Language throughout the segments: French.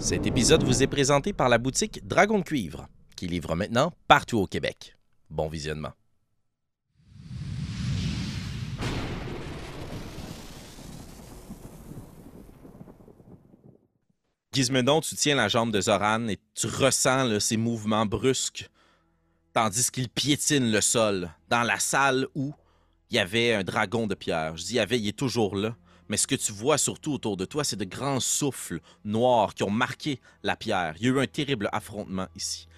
Cet épisode vous est présenté par la boutique Dragon de Cuivre, qui livre maintenant partout au Québec. Bon visionnement. Gizmedon, tu tiens la jambe de Zoran et tu ressens ses mouvements brusques, tandis qu'il piétine le sol dans la salle où il y avait un dragon de pierre. Je dis il y avait, il est toujours là. Mais ce que tu vois surtout autour de toi, c'est de grands souffles noirs qui ont marqué la pierre. Il y a eu un terrible affrontement ici.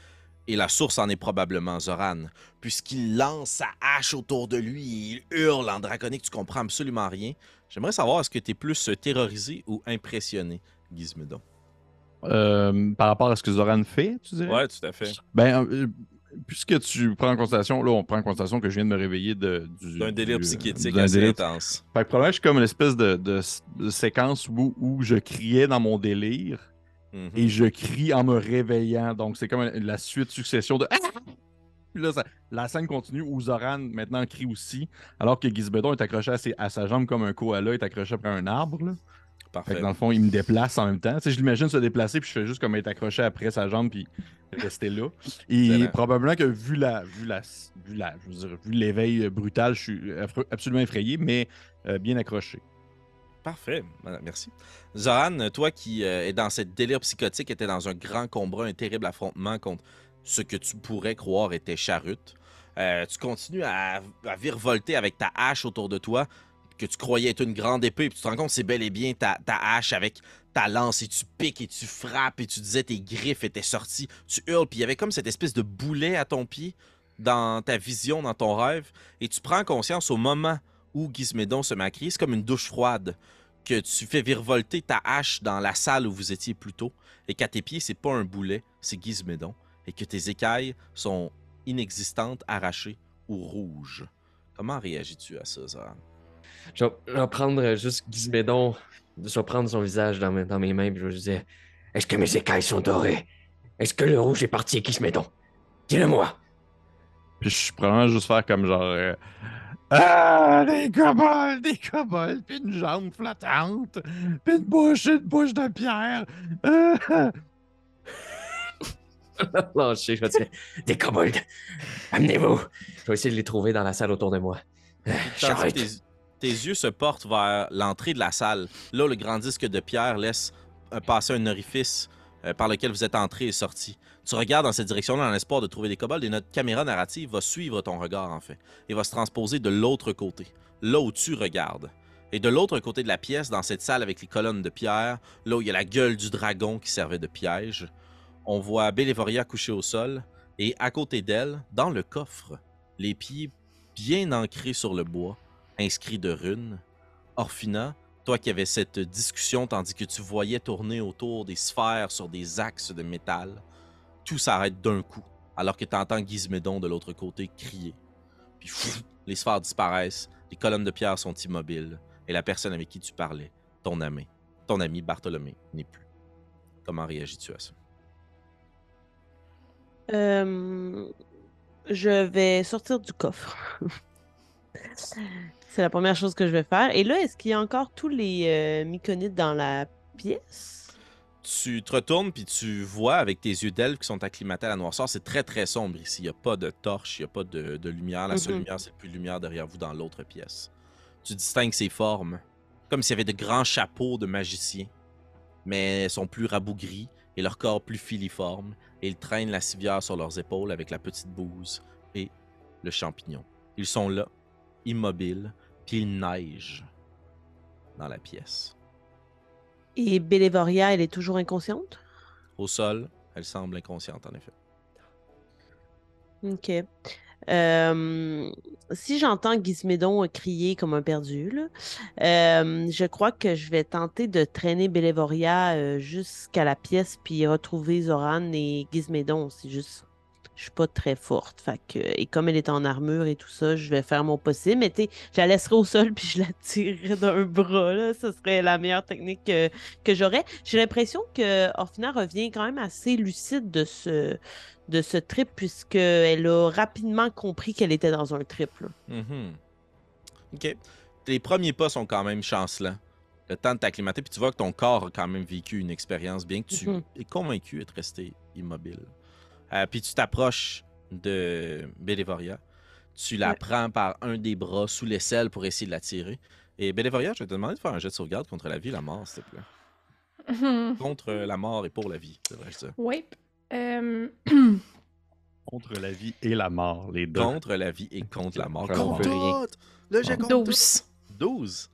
Et la source en est probablement Zoran, puisqu'il lance sa hache autour de lui et il hurle en draconique, tu comprends absolument rien. J'aimerais savoir, est-ce que tu es plus terrorisé ou impressionné, Gizmedon? Euh, par rapport à ce que Zoran fait, tu dirais? Ouais, tout à fait. Ben, euh, puisque tu prends en considération, là, on prend en considération que je viens de me réveiller de, du. D'un délire du- psychétique d'un assez délire- intense. Fait que probablement, je suis comme une espèce de, de- de séquence où, où je criais dans mon délire Mhm. et je crie en me réveillant. Donc, c'est comme la suite succession de. Puis là, ça- la scène continue où Zoran maintenant crie aussi, alors que Gizbedon est accroché à, ses- à sa jambe comme un koala est accroché après un arbre. là. Fait Parfait. que dans le fond, il me déplace en même temps. Tu sais, je l'imagine se déplacer, puis je fais juste comme être accroché après sa jambe, puis rester là. Et probablement que vu la, vu la, vu la, je veux dire, vu l'éveil brutal, je suis absolument effrayé, mais euh, bien accroché. Parfait, merci. Zoran, toi qui euh, es dans cette délire psychotique, était dans un grand combat, un terrible affrontement contre ce que tu pourrais croire était Charute. Euh, tu continues à, à virevolter avec ta hache autour de toi, que tu croyais être une grande épée, puis tu te rends compte que c'est bel et bien ta, hache avec ta lance, et tu piques, et tu frappes, et tu disais tes griffes étaient sorties, tu hurles, puis il y avait comme cette espèce de boulet à ton pied dans ta vision, dans ton rêve, et tu prends conscience au moment où Gizmédon se crier, c'est comme une douche froide que tu fais virevolter ta hache dans la salle où vous étiez plus tôt, et qu'à tes pieds, c'est pas un boulet, c'est Gizmédon, et que tes écailles sont inexistantes, arrachées ou rouges. Comment réagis-tu à ça, Zoran? Je vais, je vais prendre euh, juste Gizmédon, je vais prendre son visage dans mes, dans mes mains, puis je vais lui dire Est-ce que mes écailles sont dorées? Est-ce que le rouge est parti à Gizmédon Dis-le-moi Puis je suis probablement juste faire comme genre. euh, ah, des kobolds, des kobolds, puis une jambe flottante, puis une bouche, une bouche de pierre. Ah! Lâché, je vais dire Des kobolds Amenez-vous Je vais essayer de les trouver dans la salle autour de moi. Euh, J'arrête. Tes, yeux se portent vers l'entrée de la salle. Là, le grand disque de pierre laisse euh, passer un orifice euh, par lequel vous êtes entré et sorti. Tu regardes dans cette direction-là dans l'espoir de trouver des kobolds et notre caméra narrative va suivre ton regard, en fait, et va se transposer de l'autre côté, là où tu regardes. Et de l'autre côté de la pièce, dans cette salle avec les colonnes de pierre, là où il y a la gueule du dragon qui servait de piège, on voit Bélévoria couchée au sol, et à côté d'elle, dans le coffre, les pieds bien ancrés sur le bois, inscrits de runes. Orphina, toi qui avais cette discussion tandis que tu voyais tourner autour des sphères sur des axes de métal, tout s'arrête d'un coup, alors que tu entends Gizmédon de l'autre côté crier. Puis les sphères disparaissent, les colonnes de pierre sont immobiles, et la personne avec qui tu parlais, ton ami, ton ami Bartholomé, n'est plus. Comment réagis-tu à ça? Euh, je vais sortir du coffre. C'est la première chose que je vais faire. Et là, est-ce qu'il y a encore tous les euh, myconites dans la pièce? Tu te retournes puis tu vois avec tes yeux d'elfe qui sont acclimatés à la noirceur, c'est très très sombre ici. Il n'y a pas de torche, il n'y a pas de, de lumière. La seule Mhm. lumière, c'est plus de lumière derrière vous dans l'autre pièce. Tu distingues ces formes, comme s'il y avait de grands chapeaux de magiciens, mais elles sont plus rabougris et leur corps plus filiforme, et ils traînent la civière sur leurs épaules avec la petite bouse et le champignon. Ils sont là, immobiles, puis il neige dans la pièce. Et Bélévoria, elle est toujours inconsciente? Au sol, elle semble inconsciente en effet. Ok. Euh, si j'entends Gizmédon crier comme un perdu, là, euh, je crois que je vais tenter de traîner Bélévoria euh, jusqu'à la pièce puis retrouver Zoran et Gizmédon. C'est juste, je suis pas très forte. Fait que, et comme elle est en armure et tout ça, je vais faire mon possible. Mais tu je la laisserai au sol puis je la tirerai d'un bras. Là. Ce serait la meilleure technique que, que j'aurais. J'ai l'impression que Orphina revient quand même assez lucide de ce de ce trip puisqu'elle a rapidement compris qu'elle était dans un trip. là. Mhm. Ok. Les premiers pas sont quand même chancelants. le temps de t'acclimater, puis tu vois que ton corps a quand même vécu une expérience, bien que tu Mhm. es convaincu d'être resté immobile. Euh, puis tu t'approches de Bélévoria. Tu la Ouais. prends par un des bras sous l'aisselle pour essayer de la tirer. Et Bélévoria, je vais te demander de faire un jet de sauvegarde contre la vie et la mort, s'il te plaît. Contre la mort et pour la vie, c'est vrai ça. Oui. Euh, Contre la vie et la mort, les deux. Contre la vie et contre la mort. Contre fait rien. contre tout. 12. 12.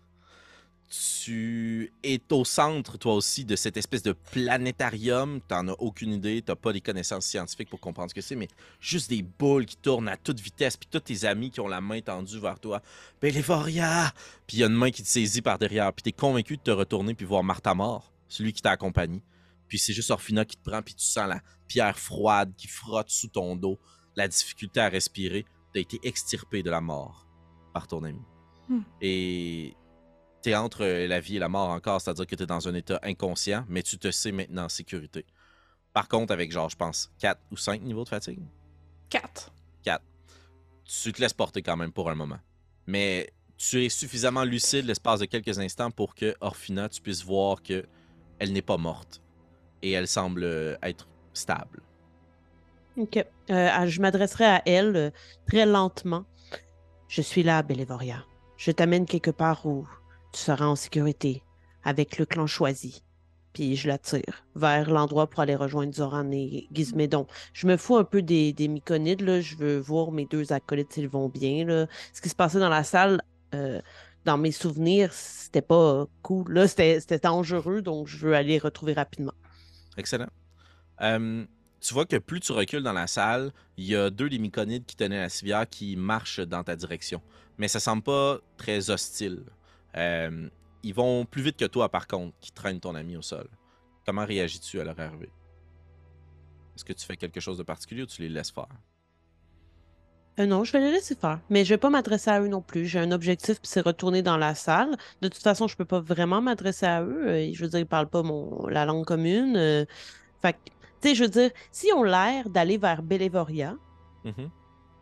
Tu es au centre, toi aussi, de cette espèce de planétarium. Tu n'en as aucune idée, tu n'as pas les connaissances scientifiques pour comprendre ce que c'est, mais juste des boules qui tournent à toute vitesse, puis tous tes amis qui ont la main tendue vers toi. Bélévoria! Puis il y a une main qui te saisit par derrière, puis tu es convaincu de te retourner puis voir Martha mort, celui qui t'a accompagné. Puis c'est juste Orphina qui te prend, puis tu sens la pierre froide qui frotte sous ton dos, la difficulté à respirer. Tu as été extirpé de la mort par ton ami. Hmm. Et tu es entre la vie et la mort encore, c'est-à-dire que tu es dans un état inconscient, mais tu te sais maintenant en sécurité. Par contre, avec genre, je pense, 4 ou 5 niveaux de fatigue, 4. tu te laisses porter quand même pour un moment. Mais tu es suffisamment lucide l'espace de quelques instants pour que, Orphina, tu puisses voir que elle n'est pas morte. Et elle semble euh, être stable. OK. Euh, je m'adresserai à elle euh, très lentement. Je suis là, Bélévoria. Je t'amène quelque part où tu seras en sécurité avec le clan choisi. Puis je la tire vers l'endroit pour aller rejoindre Zoran et Gizmédon. Je me fous un peu des, des myconides. Je veux voir mes deux acolytes s'ils vont bien. Ce qui se passait dans la salle, euh, dans mes souvenirs, c'était pas cool. Là, c'était dangereux, donc je veux aller retrouver rapidement. Excellent. Tu vois que plus tu recules dans la salle, il y a deux des myconides qui tenaient la civière qui marchent dans ta direction. Mais ça semble pas très hostile. Euh, ils vont plus vite que toi, par contre, qui traînent ton ami au sol. Comment réagis-tu à leur arrivée? Est-ce que tu fais quelque chose de particulier ou tu les laisses faire? Euh, non, je vais les laisser faire. Mais je vais pas m'adresser à eux non plus. J'ai un objectif, puis c'est retourner dans la salle. De toute façon, je peux pas vraiment m'adresser à eux. Euh, je veux dire, ils parlent pas mon... la langue commune. Euh, Fait que, tu sais, je veux dire, s'ils ont l'air d'aller vers Bélévoria Mhm.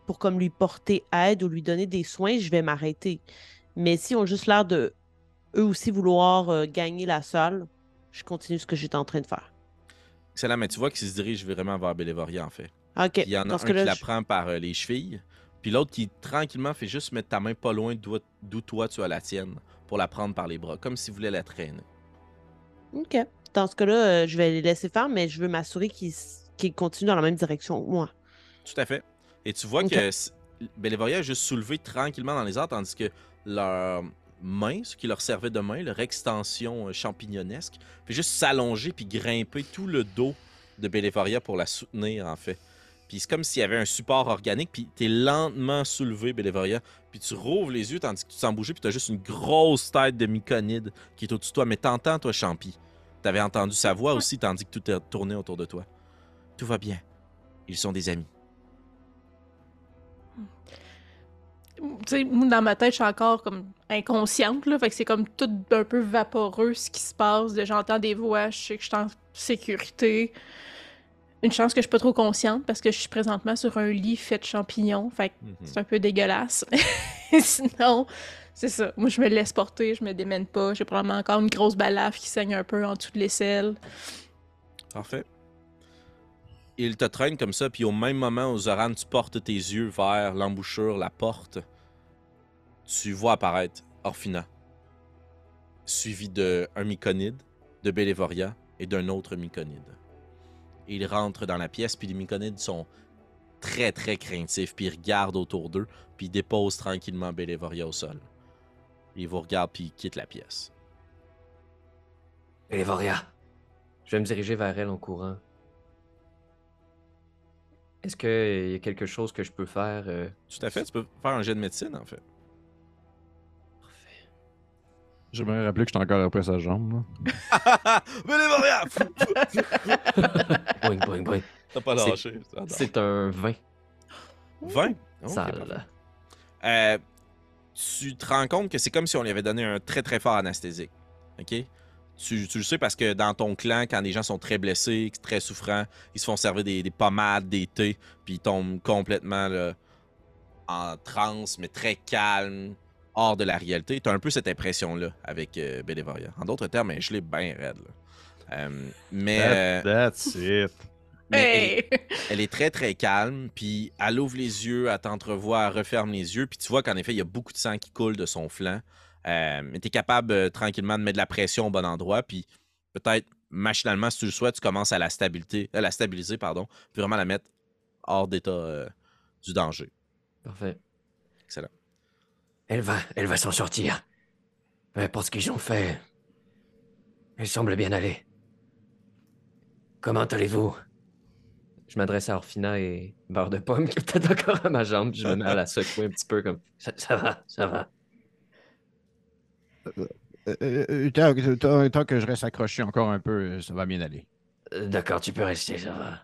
pour comme lui porter aide ou lui donner des soins, je vais m'arrêter. Mais s'ils ont juste l'air de eux aussi vouloir euh, gagner la salle, je continue ce que j'étais en train de faire. Excellent, mais tu vois qu'ils se dirigent vraiment vers Bélévoria, en fait. OK. Il y en a Dans un qui la je- prend par euh, les chevilles, puis l'autre qui tranquillement fait juste mettre ta main pas loin d'où toi tu as la tienne pour la prendre par les bras, comme s'il voulait la traîner. OK. Dans ce cas-là, euh, je vais les laisser faire, mais je veux m'assurer qu'ils continuent dans la même direction que moi. Tout à fait. Et tu vois que Bélévoria est juste soulevé tranquillement dans les airs, tandis que leur main, ce qui leur servait de main, leur extension euh, champignonesque, fait juste s'allonger puis grimper tout le dos de Bélévoria pour la soutenir, en fait. Puis c'est comme s'il y avait un support organique, puis t'es lentement soulevé, Bélévoria, puis tu rouvres les yeux tandis que tu sens bouger, puis t'as juste une grosse tête de myconide qui est au-dessus de toi. Mais t'entends, toi, Champi. T'avais entendu sa voix aussi, tandis que tout est tourné autour de toi. Tout va bien. Ils sont des amis. Tu sais, dans ma tête, je suis encore comme inconsciente, là. Fait que c'est comme tout un peu vaporeux ce qui se passe. de J'entends des voix, je sais que je suis en sécurité. Une chance que je suis pas trop consciente parce que je suis présentement sur un lit fait de champignons. Fait que Mhm. c'est un peu dégueulasse. Sinon, c'est ça. Moi, je me laisse porter, je me démène pas. J'ai probablement encore une grosse balafre qui saigne un peu en dessous de l'aisselle. Parfait. Il te traîne comme ça, puis au même moment où Zoran, tu portes tes yeux vers l'embouchure, la porte, tu vois apparaître Orphina, suivi de un myconide, de Bélévoria et d'un autre myconide. Il rentre dans la pièce, puis les myconides sont très très craintifs, puis ils regardent autour d'eux, puis ils déposent tranquillement Bélévoria au sol. Ils vous regardent, puis ils quittent la pièce. Bélévoria. Je vais me diriger vers elle en courant. Est-ce qu'il y a quelque chose que je peux faire? euh, Tout à fait, tu peux faire un jet de médecine, en fait. Parfait. J'aimerais rappeler que j'étais encore après sa jambe. là. Bélévoria! Boing, boing, boing. T'as pas C'est- lâché. C'est un 20 20? Ok, sale. parfait. Euh, tu te rends compte que c'est comme si on lui avait donné un très très fort anesthésique. OK? Tu, tu le sais parce que dans ton clan, quand les gens sont très blessés, très souffrants, ils se font servir des, des pommades, des thés, puis ils tombent complètement là, en transe, mais très calme. hors de la réalité. Tu as un peu cette impression-là avec euh. En d'autres termes, est gelée bien raide. là. Euh, mais euh, That- that's it. mais elle, Hey! elle est très très calme, puis elle ouvre les yeux, elle t'entrevoit, elle referme les yeux, puis tu vois qu'en effet, il y a beaucoup de sang qui coule de son flanc. Euh, mais tu es capable euh, tranquillement de mettre de la pression au bon endroit, puis peut-être machinalement, si tu le souhaites, tu commences à la, stabilité, à la stabiliser, pardon, puis vraiment la mettre hors d'état euh, du danger. Parfait. Excellent. Elle va, elle va s'en sortir. Peu importe ce qu'ils ont fait. Elle semble bien aller. Comment allez-vous? Je m'adresse à Orfina et Beurre de Pomme qui est peut-être encore à ma jambe. puis Je me mets à la secouer un petit peu comme. Ça, ça va, ça va. Euh, euh, tant, que- tant- tant que je reste accroché encore un peu, euh, ça va bien aller. Euh, D'accord, tu peux rester, ça va.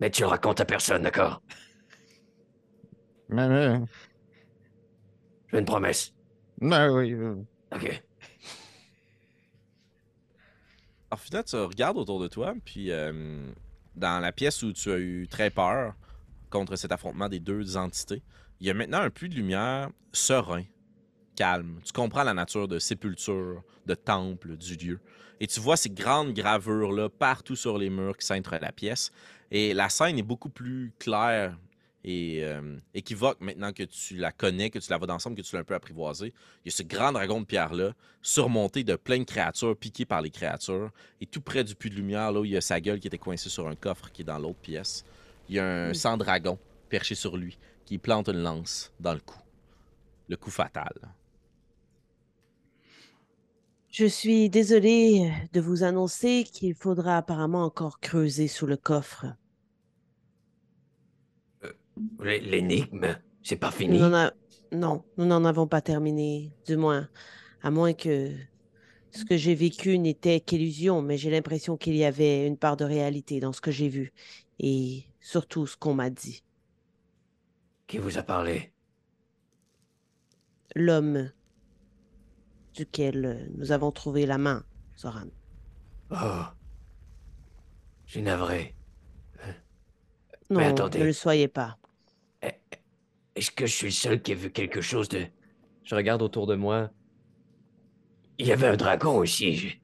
Mais tu le racontes à personne, d'accord? Mais, mais- J'ai une promesse. mais oui, euh, Ok. Alors finalement, tu regardes autour de toi, puis euh, dans la pièce où tu as eu très peur contre cet affrontement des deux entités, il y a maintenant un puits de lumière serein, calme. Tu comprends la nature de sépulture, de temple, du lieu. Et tu vois ces grandes gravures-là partout sur les murs qui cintrent la pièce. Et la scène est beaucoup plus claire et euh, équivoque maintenant que tu la connais, que tu la vois d'ensemble, que tu l'as un peu apprivoisée. Il y a ce grand dragon de pierre-là, surmonté de plein de créatures piquées par les créatures. Et tout près du puits de lumière, là où il y a sa gueule qui était coincée sur un coffre qui est dans l'autre pièce, il y a un sang dragon perché sur lui qui plante une lance dans le cou. Le coup fatal. Je suis désolée de vous annoncer qu'il faudra apparemment encore creuser sous le coffre. L- L'énigme, c'est pas fini? a- Non, nous n'en avons pas terminé. Du moins, à moins que ce que j'ai vécu n'était qu'illusion, mais j'ai l'impression qu'il y avait une part de réalité dans ce que j'ai vu. Et surtout ce qu'on m'a dit. Qui vous a parlé? L'homme duquel euh, nous avons trouvé la main, Zoran. Oh. Je suis navré. Non, attendez. ne le soyez pas. Est-ce que je suis le seul qui a vu quelque chose de. Je regarde autour de moi. Il y avait un dragon aussi.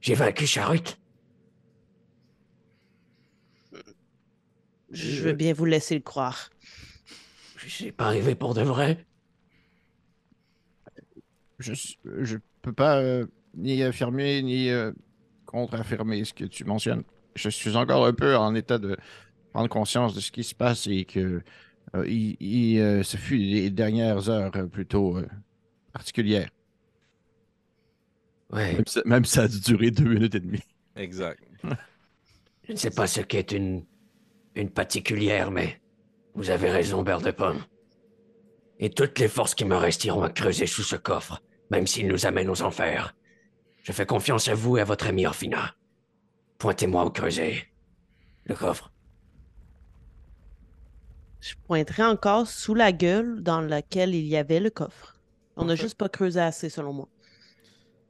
J'ai- vaincu Charut. Je veux bien vous laisser le croire. C'est pas arrivé pour de vrai. Je, je peux pas euh, ni affirmer ni euh, contre-affirmer ce que tu mentionnes. Je suis encore un peu en état de prendre conscience de ce qui se passe et que euh, il- il, euh, ce fut les dernières heures plutôt euh, particulières. Ouais. Même si ça a durer deux minutes et demie. Exact. Je ne sais pas ce qu'est une. une particulière, mais. Vous avez raison, Beurre de Pomme. Et toutes les forces qui me restent iront à creuser sous ce coffre, même s'il nous amène aux enfers. Je fais confiance à vous et à votre ami Orfina. Pointez-moi au creuset. Le coffre. Je pointerai encore sous la gueule dans laquelle il y avait le coffre. On n'a juste pas creusé assez, selon moi.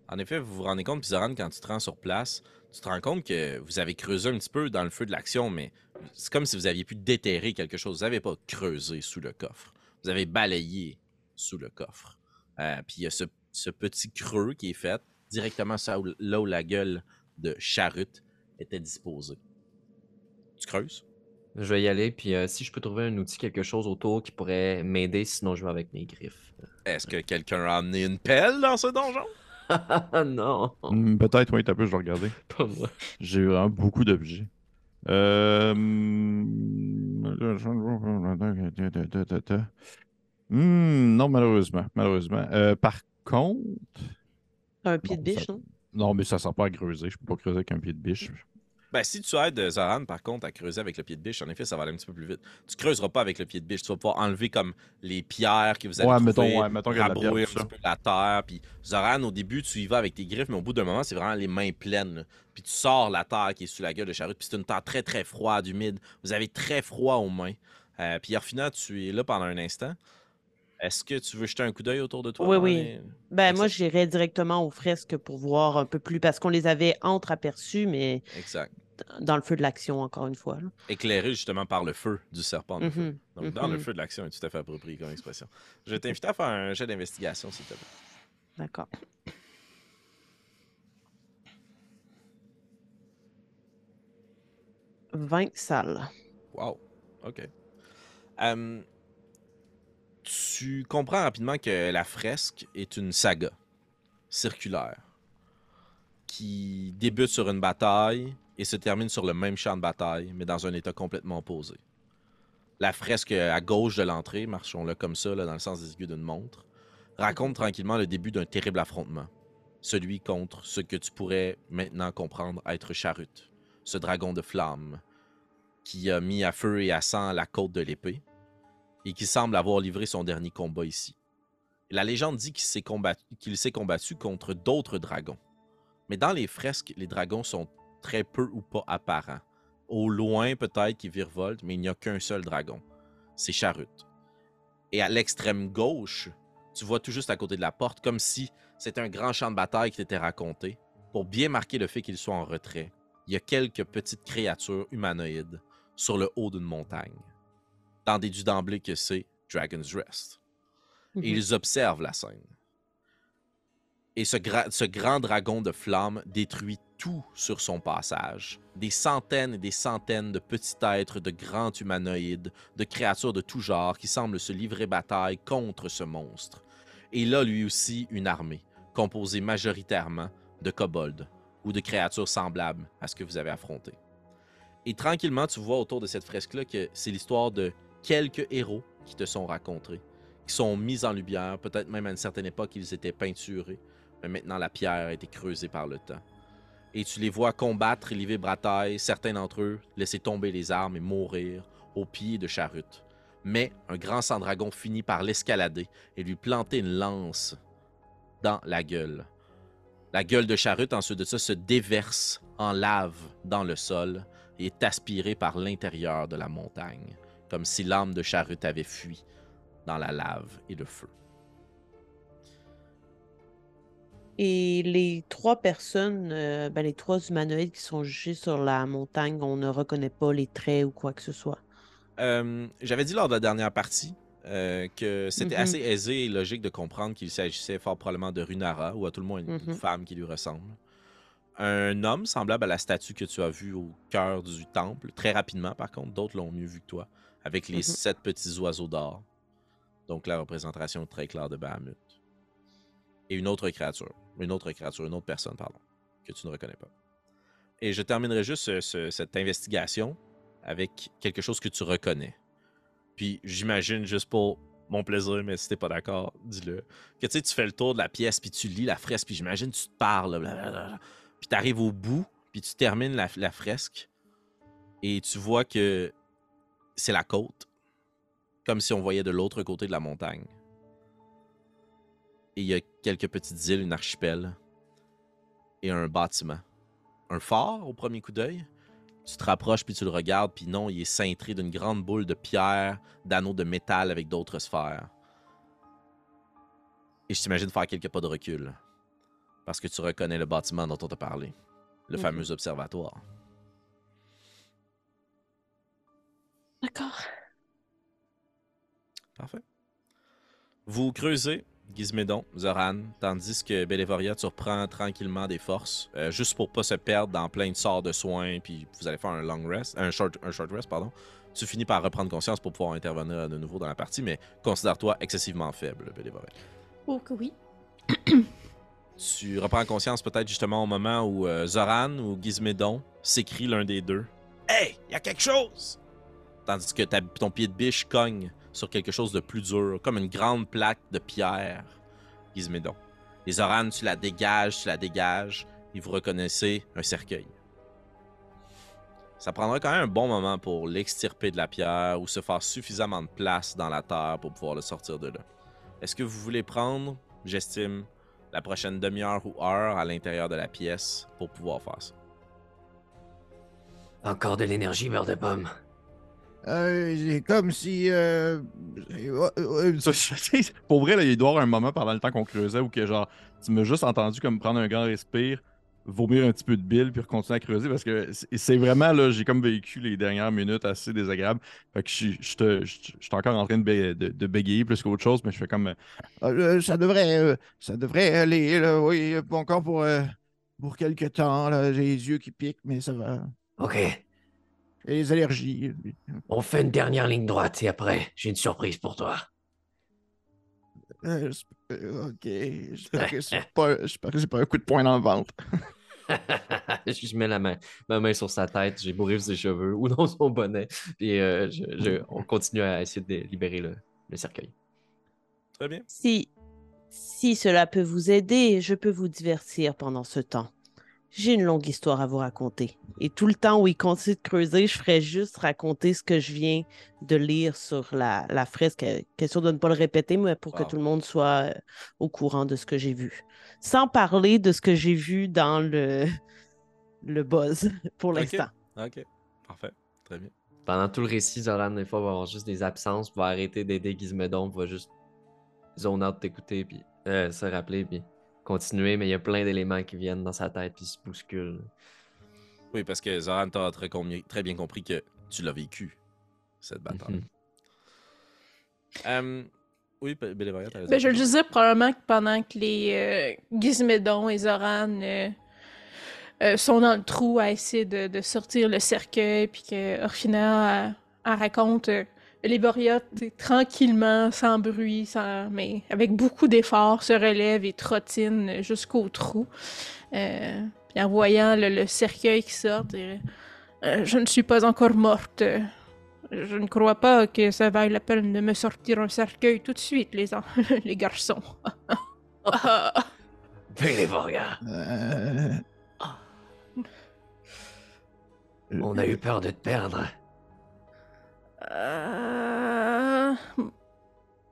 En effet, vous vous rendez compte, Pizaran, quand tu te rends sur place, tu te rends compte que vous avez creusé un petit peu dans le feu de l'action, mais c'est comme si vous aviez pu déterrer quelque chose. Vous n'avez pas creusé sous le coffre. Vous avez balayé sous le coffre. Euh, puis il y a ce, ce petit creux qui est fait directement ça où- là où la gueule de Charut était disposée. Tu creuses? Je vais y aller, puis euh, si je peux trouver un outil, quelque chose autour qui pourrait m'aider, sinon je vais avec mes griffes. Est-ce que quelqu'un a amené une pelle dans ce donjon? Non, Hmm, Peut-être, oui, t'as peu, je vais regarder. pas moi. J'ai vraiment beaucoup d'objets. Euh... Hmm, non, malheureusement. Malheureusement. Euh, par contre. Un pied de ça- biche, non? Non, mais ça sert pas à creuser. Je peux pas creuser avec un pied de biche. Ben, si tu aides euh, Zoran, par contre, à creuser avec le pied de biche, en effet, ça va aller un petit peu plus vite. Tu creuseras pas avec le pied de biche. Tu vas pouvoir enlever comme les pierres que vous avez Ouais, trouvées, mettons, ouais, mettons la pierre, un ça. petit peu la terre. Puis Zoran, au début, tu y vas avec tes griffes, mais au bout d'un moment, c'est vraiment les mains pleines. là. Puis tu sors la terre qui est sous la gueule de Charute. Puis c'est une terre très, très froide, humide. Vous avez très froid aux mains. Euh, puis Orfina, tu es là pendant un instant. Est-ce que tu veux jeter un coup d'œil autour de toi? Oui, oui. les- Ben, moi, j'irais directement aux fresques pour voir un peu plus, parce qu'on les avait entre-aperçus, mais Exact. dans le feu de l'action, encore une fois. là. Éclairé justement par le feu du serpent de feu. Donc, dans le feu de l'action est tout à fait approprié comme expression. Je vais t'inviter à faire un jet d'investigation, s'il te plaît. D'accord. Vingt salles. Wow. OK. Tu comprends rapidement que la fresque est une saga circulaire qui débute sur une bataille et se termine sur le même champ de bataille, mais dans un état complètement opposé. La fresque à gauche de l'entrée, marchons-le comme ça, dans le sens des aiguilles d'une montre, raconte tranquillement le début d'un terrible affrontement. Celui contre ce que tu pourrais maintenant comprendre être Charut, ce dragon de flamme qui a mis à feu et à sang la côte de l'épée et qui semble avoir livré son dernier combat ici. La légende dit qu'il s'est combattu, combattu contre d'autres dragons. Mais dans les fresques, les dragons sont très peu ou pas apparents. Au loin, peut-être qu'ils virevoltent, mais il n'y a qu'un seul dragon. C'est Charut. Et à l'extrême gauche, tu vois tout juste à côté de la porte, comme si c'était un grand champ de bataille qui t'était raconté, pour bien marquer le fait qu'il soit en retrait. Il y a quelques petites créatures humanoïdes sur le haut d'une montagne. T'en déduis d'emblée que c'est Dragon's Rest. Et Mhm. ils observent la scène. Et ce, gra- ce grand dragon de flamme détruit tout sur son passage. Des centaines et des centaines de petits êtres, de grands humanoïdes, de créatures de tout genre qui semblent se livrer bataille contre ce monstre. Et a lui aussi une armée, composée majoritairement de kobolds ou de créatures semblables à ce que vous avez affronté. Et tranquillement, tu vois autour de cette fresque-là que c'est l'histoire de quelques héros qui te sont racontés, qui sont mis en lumière, peut-être même à une certaine époque ils étaient peinturés, mais maintenant la pierre a été creusée par le temps. Et tu les vois combattre et livrer bataille, certains d'entre eux laisser tomber les armes et mourir au pied de Charut. Mais un grand sang-dragon finit par l'escalader et lui planter une lance dans la gueule. La gueule de Charut, ensuite de ça, se déverse en lave dans le sol et est aspirée par l'intérieur de la montagne, comme si l'âme de Charut avait fui dans la lave et le feu. Et les trois personnes, euh, ben, les trois humanoïdes qui sont jugés sur la montagne, on ne reconnaît pas les traits ou quoi que ce soit? Euh, J'avais dit lors de la dernière partie euh, que c'était Mhm. assez aisé et logique de comprendre qu'il s'agissait fort probablement de Runara, ou à tout le moins une, une Mhm. femme qui lui ressemble. Un homme semblable à la statue que tu as vue au cœur du temple, très rapidement par contre, d'autres l'ont mieux vu que toi, avec les Mhm. sept petits oiseaux d'or. Donc la représentation très claire de Bahamut. Et une autre créature, une autre créature, une autre personne, pardon, que tu ne reconnais pas. Et je terminerai juste ce- ce- cette investigation avec quelque chose que tu reconnais. Puis j'imagine, juste pour mon plaisir, mais si t'es pas d'accord, dis-le, que tu sais, tu fais le tour de la pièce, puis tu lis la fresque, puis j'imagine tu te parles, blablabla. puis t'arrives au bout, puis tu termines la, la fresque, et tu vois que c'est la côte, comme si on voyait de l'autre côté de la montagne. Et il y a quelques petites îles, une archipel, et un bâtiment. Un phare au premier coup d'œil, tu te rapproches puis tu le regardes, puis non, il est cintré d'une grande boule de pierre, d'anneaux de métal avec d'autres sphères. Et je t'imagine faire quelques pas de recul. Parce que tu reconnais le bâtiment dont on t'a parlé. Le Mhm. fameux observatoire. D'accord. Parfait. Vous creusez, Gizmédon, Zoran, tandis que Bélévoria, tu reprends tranquillement des forces, euh, juste pour pas se perdre dans plein de sorts de soins, puis vous allez faire un long rest, un short, un short rest, pardon. Tu finis par reprendre conscience pour pouvoir intervenir de nouveau dans la partie, mais considère-toi excessivement faible, Bélévoria. Oh que oui. Tu reprends conscience peut-être justement au moment où euh, Zoran ou Gizmédon s'écrit l'un des deux. Hey, il y a quelque chose! Tandis que ton pied de biche cogne sur quelque chose de plus dur, comme une grande plaque de pierre. Gizmédon. Les Zoran, tu la dégages, tu la dégages, et vous reconnaissez un cercueil. Ça prendra quand même un bon moment pour l'extirper de la pierre ou se faire suffisamment de place dans la terre pour pouvoir le sortir de là. Est-ce que vous voulez prendre, j'estime, la prochaine demi-heure ou heure à l'intérieur de la pièce pour pouvoir faire ça? Encore de l'énergie, beurre de pomme. Euh, c'est comme si. euh, Pour vrai, là, il doit y avoir un moment pendant le temps qu'on creusait où que genre, tu m'as juste entendu comme prendre un grand respire, vomir un petit peu de bile puis continuer à creuser parce que c'est vraiment là, j'ai comme vécu les dernières minutes assez désagréables. Fait que je suis- je te- je je suis encore en train de, bé- de, de bégayer plus qu'autre chose, mais je fais comme. euh, Ah, euh, ça devrait euh, ça devrait aller, là, oui, encore pour, euh, pour quelques temps. là. J'ai les yeux qui piquent, mais ça va. Ok, Et les allergies. on fait une dernière ligne droite et après, j'ai une surprise pour toi. Euh, ok. J'espère que c'est pas, pas un coup de poing dans le ventre. je mets la main, ma main sur sa tête, j'ai bourré ses cheveux ou dans son bonnet, et euh, je- je- on continue à essayer de libérer le, le cercueil. Très bien. Si, si cela peut vous aider, je peux vous divertir pendant ce temps. J'ai une longue histoire à vous raconter. Et tout le temps où il continue de creuser, je ferai juste raconter ce que je viens de lire sur la, la fresque. Euh, Question de ne pas le répéter, mais pour Wow. que tout le monde soit euh, au courant de ce que j'ai vu. Sans parler de ce que j'ai vu dans le, le buzz pour l'instant. Ok. Parfait. Très bien. Pendant tout le récit, Zoran, des fois, va avoir juste des absences, va arrêter d'aider Gizmedon, va juste zone out t'écouter, puis euh, se rappeler, puis continuer, mais il y a plein d'éléments qui viennent dans sa tête, puis se bousculent. Oui, parce que Zoran, t'as très, très bien compris que tu l'as vécu, cette bataille. Mhm. Euh, oui, Bélévaria, t'as raison. Ben, je le disais probablement que pendant que les euh, Gizmédon et Zoran euh, euh, sont dans le trou à essayer de, de sortir le cercueil, puis que Orphina elle- elle raconte euh, les sais, tranquillement, sans bruit, sans, mais avec beaucoup d'efforts, se relève et trottine jusqu'au trou. Euh, puis en voyant le, le cercueil qui sort, Euh, je ne suis pas encore morte. Je ne crois pas que ça vaille la peine de me sortir un cercueil tout de suite, les, en- les garçons. Ah, Bélévoria, Euh, on a eu peur de te perdre. euh,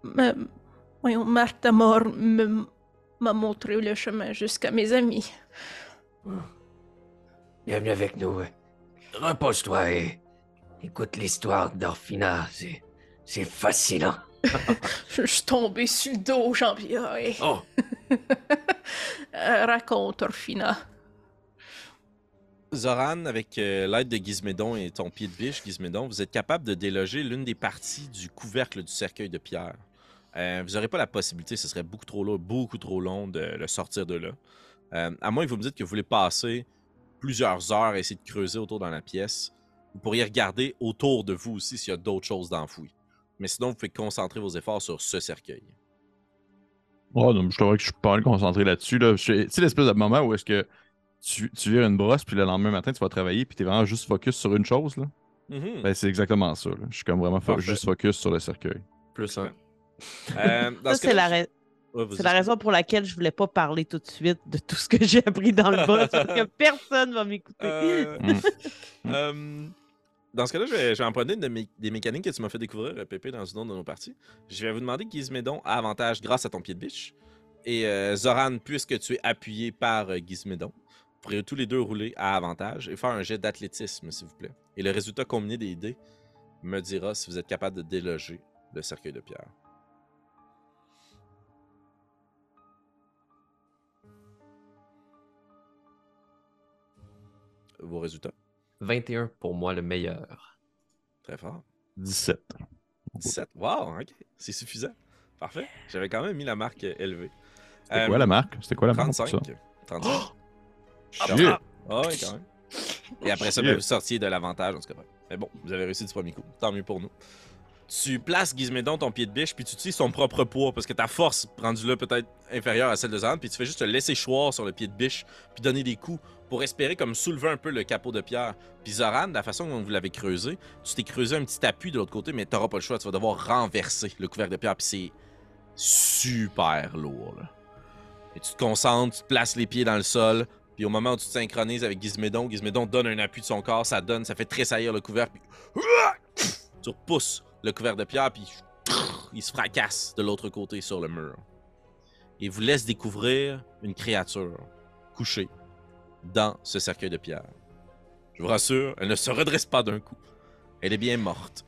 ma- voyons, Martha Mort me- m'a montré le chemin jusqu'à mes amis. Bienvenue avec nous. Repose-toi et écoute l'histoire d'Orphina. C'est, c'est fascinant. Je suis tombé sur le dos, Jean-Pierre. et- Oh, raconte, Orphina. Zoran, avec euh, l'aide de Gizmédon et ton pied de biche, Gizmédon, vous êtes capable de déloger l'une des parties du couvercle du cercueil de pierre. Euh, vous n'aurez pas la possibilité, ce serait beaucoup trop long, beaucoup trop long de le sortir de là. Euh, à moins que vous me dites que vous voulez passer plusieurs heures à essayer de creuser autour dans la pièce. Vous pourriez regarder autour de vous aussi s'il y a d'autres choses d'enfouies. Mais sinon, vous pouvez concentrer vos efforts sur ce cercueil. Oh, non, je t'aurais que je suis pas mal concentré là-dessus. Là. Tu sais, l'espèce de moment où est-ce que tu, tu vires une brosse, puis le lendemain matin, tu vas travailler, puis t'es vraiment juste focus sur une chose. Là? Mhm. Ben, c'est exactement ça. là. Je suis comme vraiment fo- Parfait. juste focus sur le cercueil. Plus un. Euh, dans Ça, ce c'est la, ra- Ouais, vas-y. c'est la raison pour laquelle je voulais pas parler tout de suite de tout ce que j'ai appris dans le buzz, parce que personne va m'écouter. Euh, Mm. euh, dans ce cas-là, je vais, je vais emprunter une de mes- des mécaniques que tu m'as fait découvrir, Pépé, dans une autre de nos parties. Je vais vous demander Gizmédon a avantage grâce à ton pied de biche. Et euh, Zoran, puisque tu es appuyé par euh, Gizmédon, vous pourrez tous les deux rouler à avantage et faire un jet d'athlétisme, s'il vous plaît. Et le résultat combiné des dés me dira si vous êtes capable de déloger le cercueil de pierre. Vos résultats? 21 pour moi, le meilleur. Très fort. 17. 17. Wow, ok. C'est suffisant. Parfait. J'avais quand même mis la marque élevée. C'était Euh, quoi la marque? C'était quoi la marque? pour 35. ça? 35. Shit! Ah ouais, quand même. Et après ça, ben, vous sortiez de l'avantage, en tout cas. Mais bon, vous avez réussi du premier coup. Tant mieux pour nous. Tu places Gizmédon ton pied de biche, puis tu utilises son propre poids, parce que ta force, rendue là, peut-être inférieure à celle de Zan, puis tu fais juste te laisser choir sur le pied de biche, puis donner des coups pour espérer comme soulever un peu le capot de pierre. Puis Zoran, de la façon dont vous l'avez creusé, tu t'es creusé un petit appui de l'autre côté, mais t'auras pas le choix, tu vas devoir renverser le couvercle de pierre, puis c'est super lourd. là. Et tu te concentres, tu te places les pieds dans le sol, puis au moment où tu te synchronises avec Gizmédon, Gizmédon donne un appui de son corps, ça donne, ça fait tressaillir le couvercle, puis tu repousses le couvercle de pierre, puis il se fracasse de l'autre côté sur le mur. Et vous laisse découvrir une créature couchée dans ce cercueil de pierre. Je vous rassure, elle ne se redresse pas d'un coup. Elle est bien morte,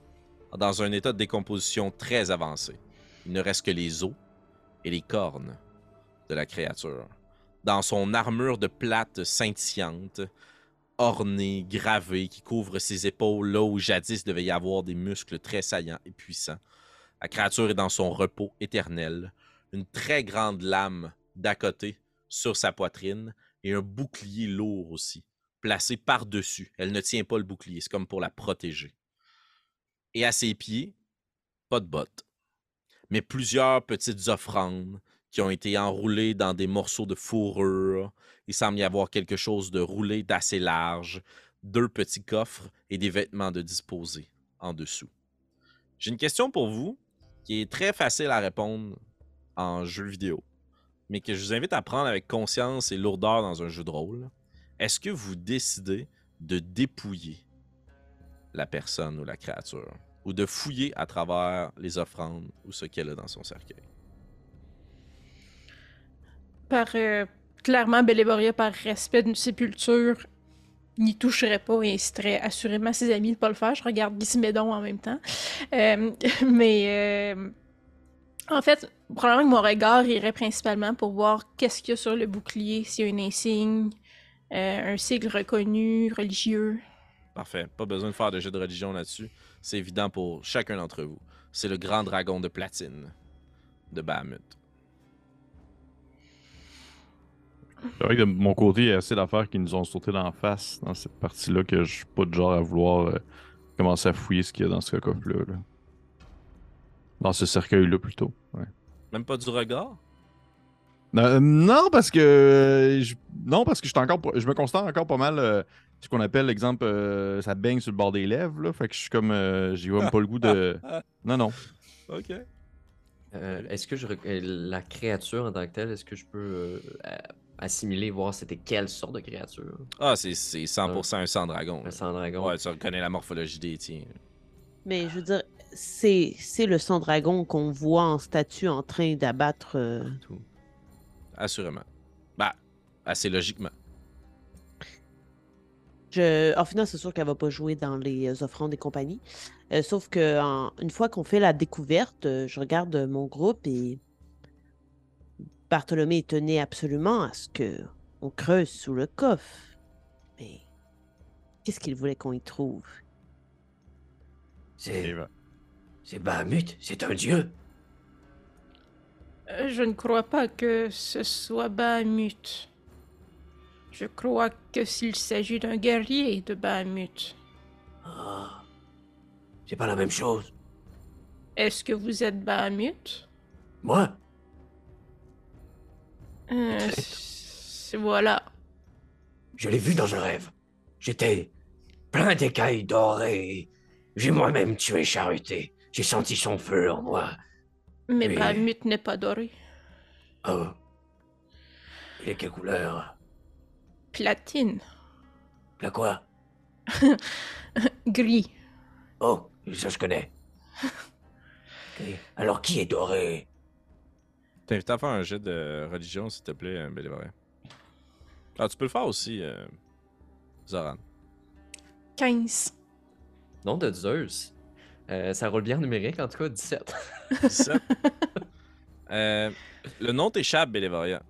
dans un état de décomposition très avancé. Il ne reste que les os et les cornes de la créature. dans son armure de plate scintillante, ornée, gravée, qui couvre ses épaules là où jadis devait y avoir des muscles très saillants et puissants. La créature est dans son repos éternel, une très grande lame d'à côté sur sa poitrine et un bouclier lourd aussi, placé par-dessus. Elle ne tient pas le bouclier, c'est comme pour la protéger. Et à ses pieds, pas de bottes, mais plusieurs petites offrandes qui ont été enroulées dans des morceaux de fourrure. Il semble y avoir quelque chose de roulé d'assez large, deux petits coffres et des vêtements de disposer en dessous. J'ai une question pour vous qui est très facile à répondre en jeu vidéo, mais que je vous invite à prendre avec conscience et lourdeur dans un jeu de rôle. Est-ce que vous décidez de dépouiller la personne ou la créature, ou de fouiller à travers les offrandes ou ce qu'elle a dans son cercueil? Par euh, clairement, Bellévoria, par respect d'une sépulture, n'y toucherait pas et inciterait assurément ses amis de pas le faire. Je regarde Gizmédon en même temps. Euh, mais euh, en fait, probablement que mon regard irait principalement pour voir qu'est-ce qu'il y a sur le bouclier, s'il y a un insigne, euh, un sigle reconnu, religieux. Parfait. Pas besoin de faire de jeu de religion là-dessus. C'est évident pour chacun d'entre vous. C'est le grand dragon de platine de Bahamut. C'est vrai que de mon côté, il y a assez d'affaires qui nous ont sauté d'en face dans cette partie-là que je suis pas de genre à vouloir euh, commencer à fouiller ce qu'il y a dans ce coffre-là. là. Dans ce cercueil-là plutôt. Ouais. Même pas du regard? Euh, non, parce que euh, je... non, parce que je, suis encore... pas- je me considère encore pas mal euh, ce qu'on appelle, exemple, euh, ça baigne sur le bord des lèvres. Là, fait que je suis comme. euh, J'ai même pas le goût de. Non, non. Ok. Euh, est-ce que je la créature en tant que telle, est-ce que je peux euh, assimiler, voir c'était quelle sorte de créature Ah, c'est c'est 100% un sang dragon. Un sang dragon. Ouais, tu reconnais la morphologie des tiens. Mais je veux dire, c'est c'est le sang dragon qu'on voit en statue en train d'abattre. euh, tout. Assurément. Bah, assez logiquement. Je... En final, c'est sûr qu'elle va pas jouer dans les offrandes et compagnie. Euh, sauf que en- une fois qu'on fait la découverte, euh, je regarde mon groupe et Bartholomé tenait absolument à ce que on creuse sous le coffre. Mais qu'est-ce qu'il voulait qu'on y trouve? C'est. Eva. C'est Bahamut, c'est un dieu. Euh, Je ne crois pas que ce soit Bahamut. Je crois que s'il s'agit d'un guerrier de Bahamut. Ah. C'est pas la même chose. Est-ce que vous êtes Bahamut? Moi, Euh, voilà. je l'ai vu dans un rêve. J'étais plein d'écailles dorées. J'ai moi-même tué Charuté. J'ai senti son feu en moi. Mais Oui. Bahamut n'est pas doré. Oh. Il est quelle couleur? Platine. La quoi? Gris. Oh, ça je connais. Alors qui est doré? T'invite à faire un jet de religion, s'il te plaît, euh, Bélévaré. Ah, tu peux le faire aussi, euh, Zoran. 15. Nom de Zeus. Euh, ça roule bien en numérique, en tout cas 17. 17. Euh, le nom t'échappe, Bélévaria.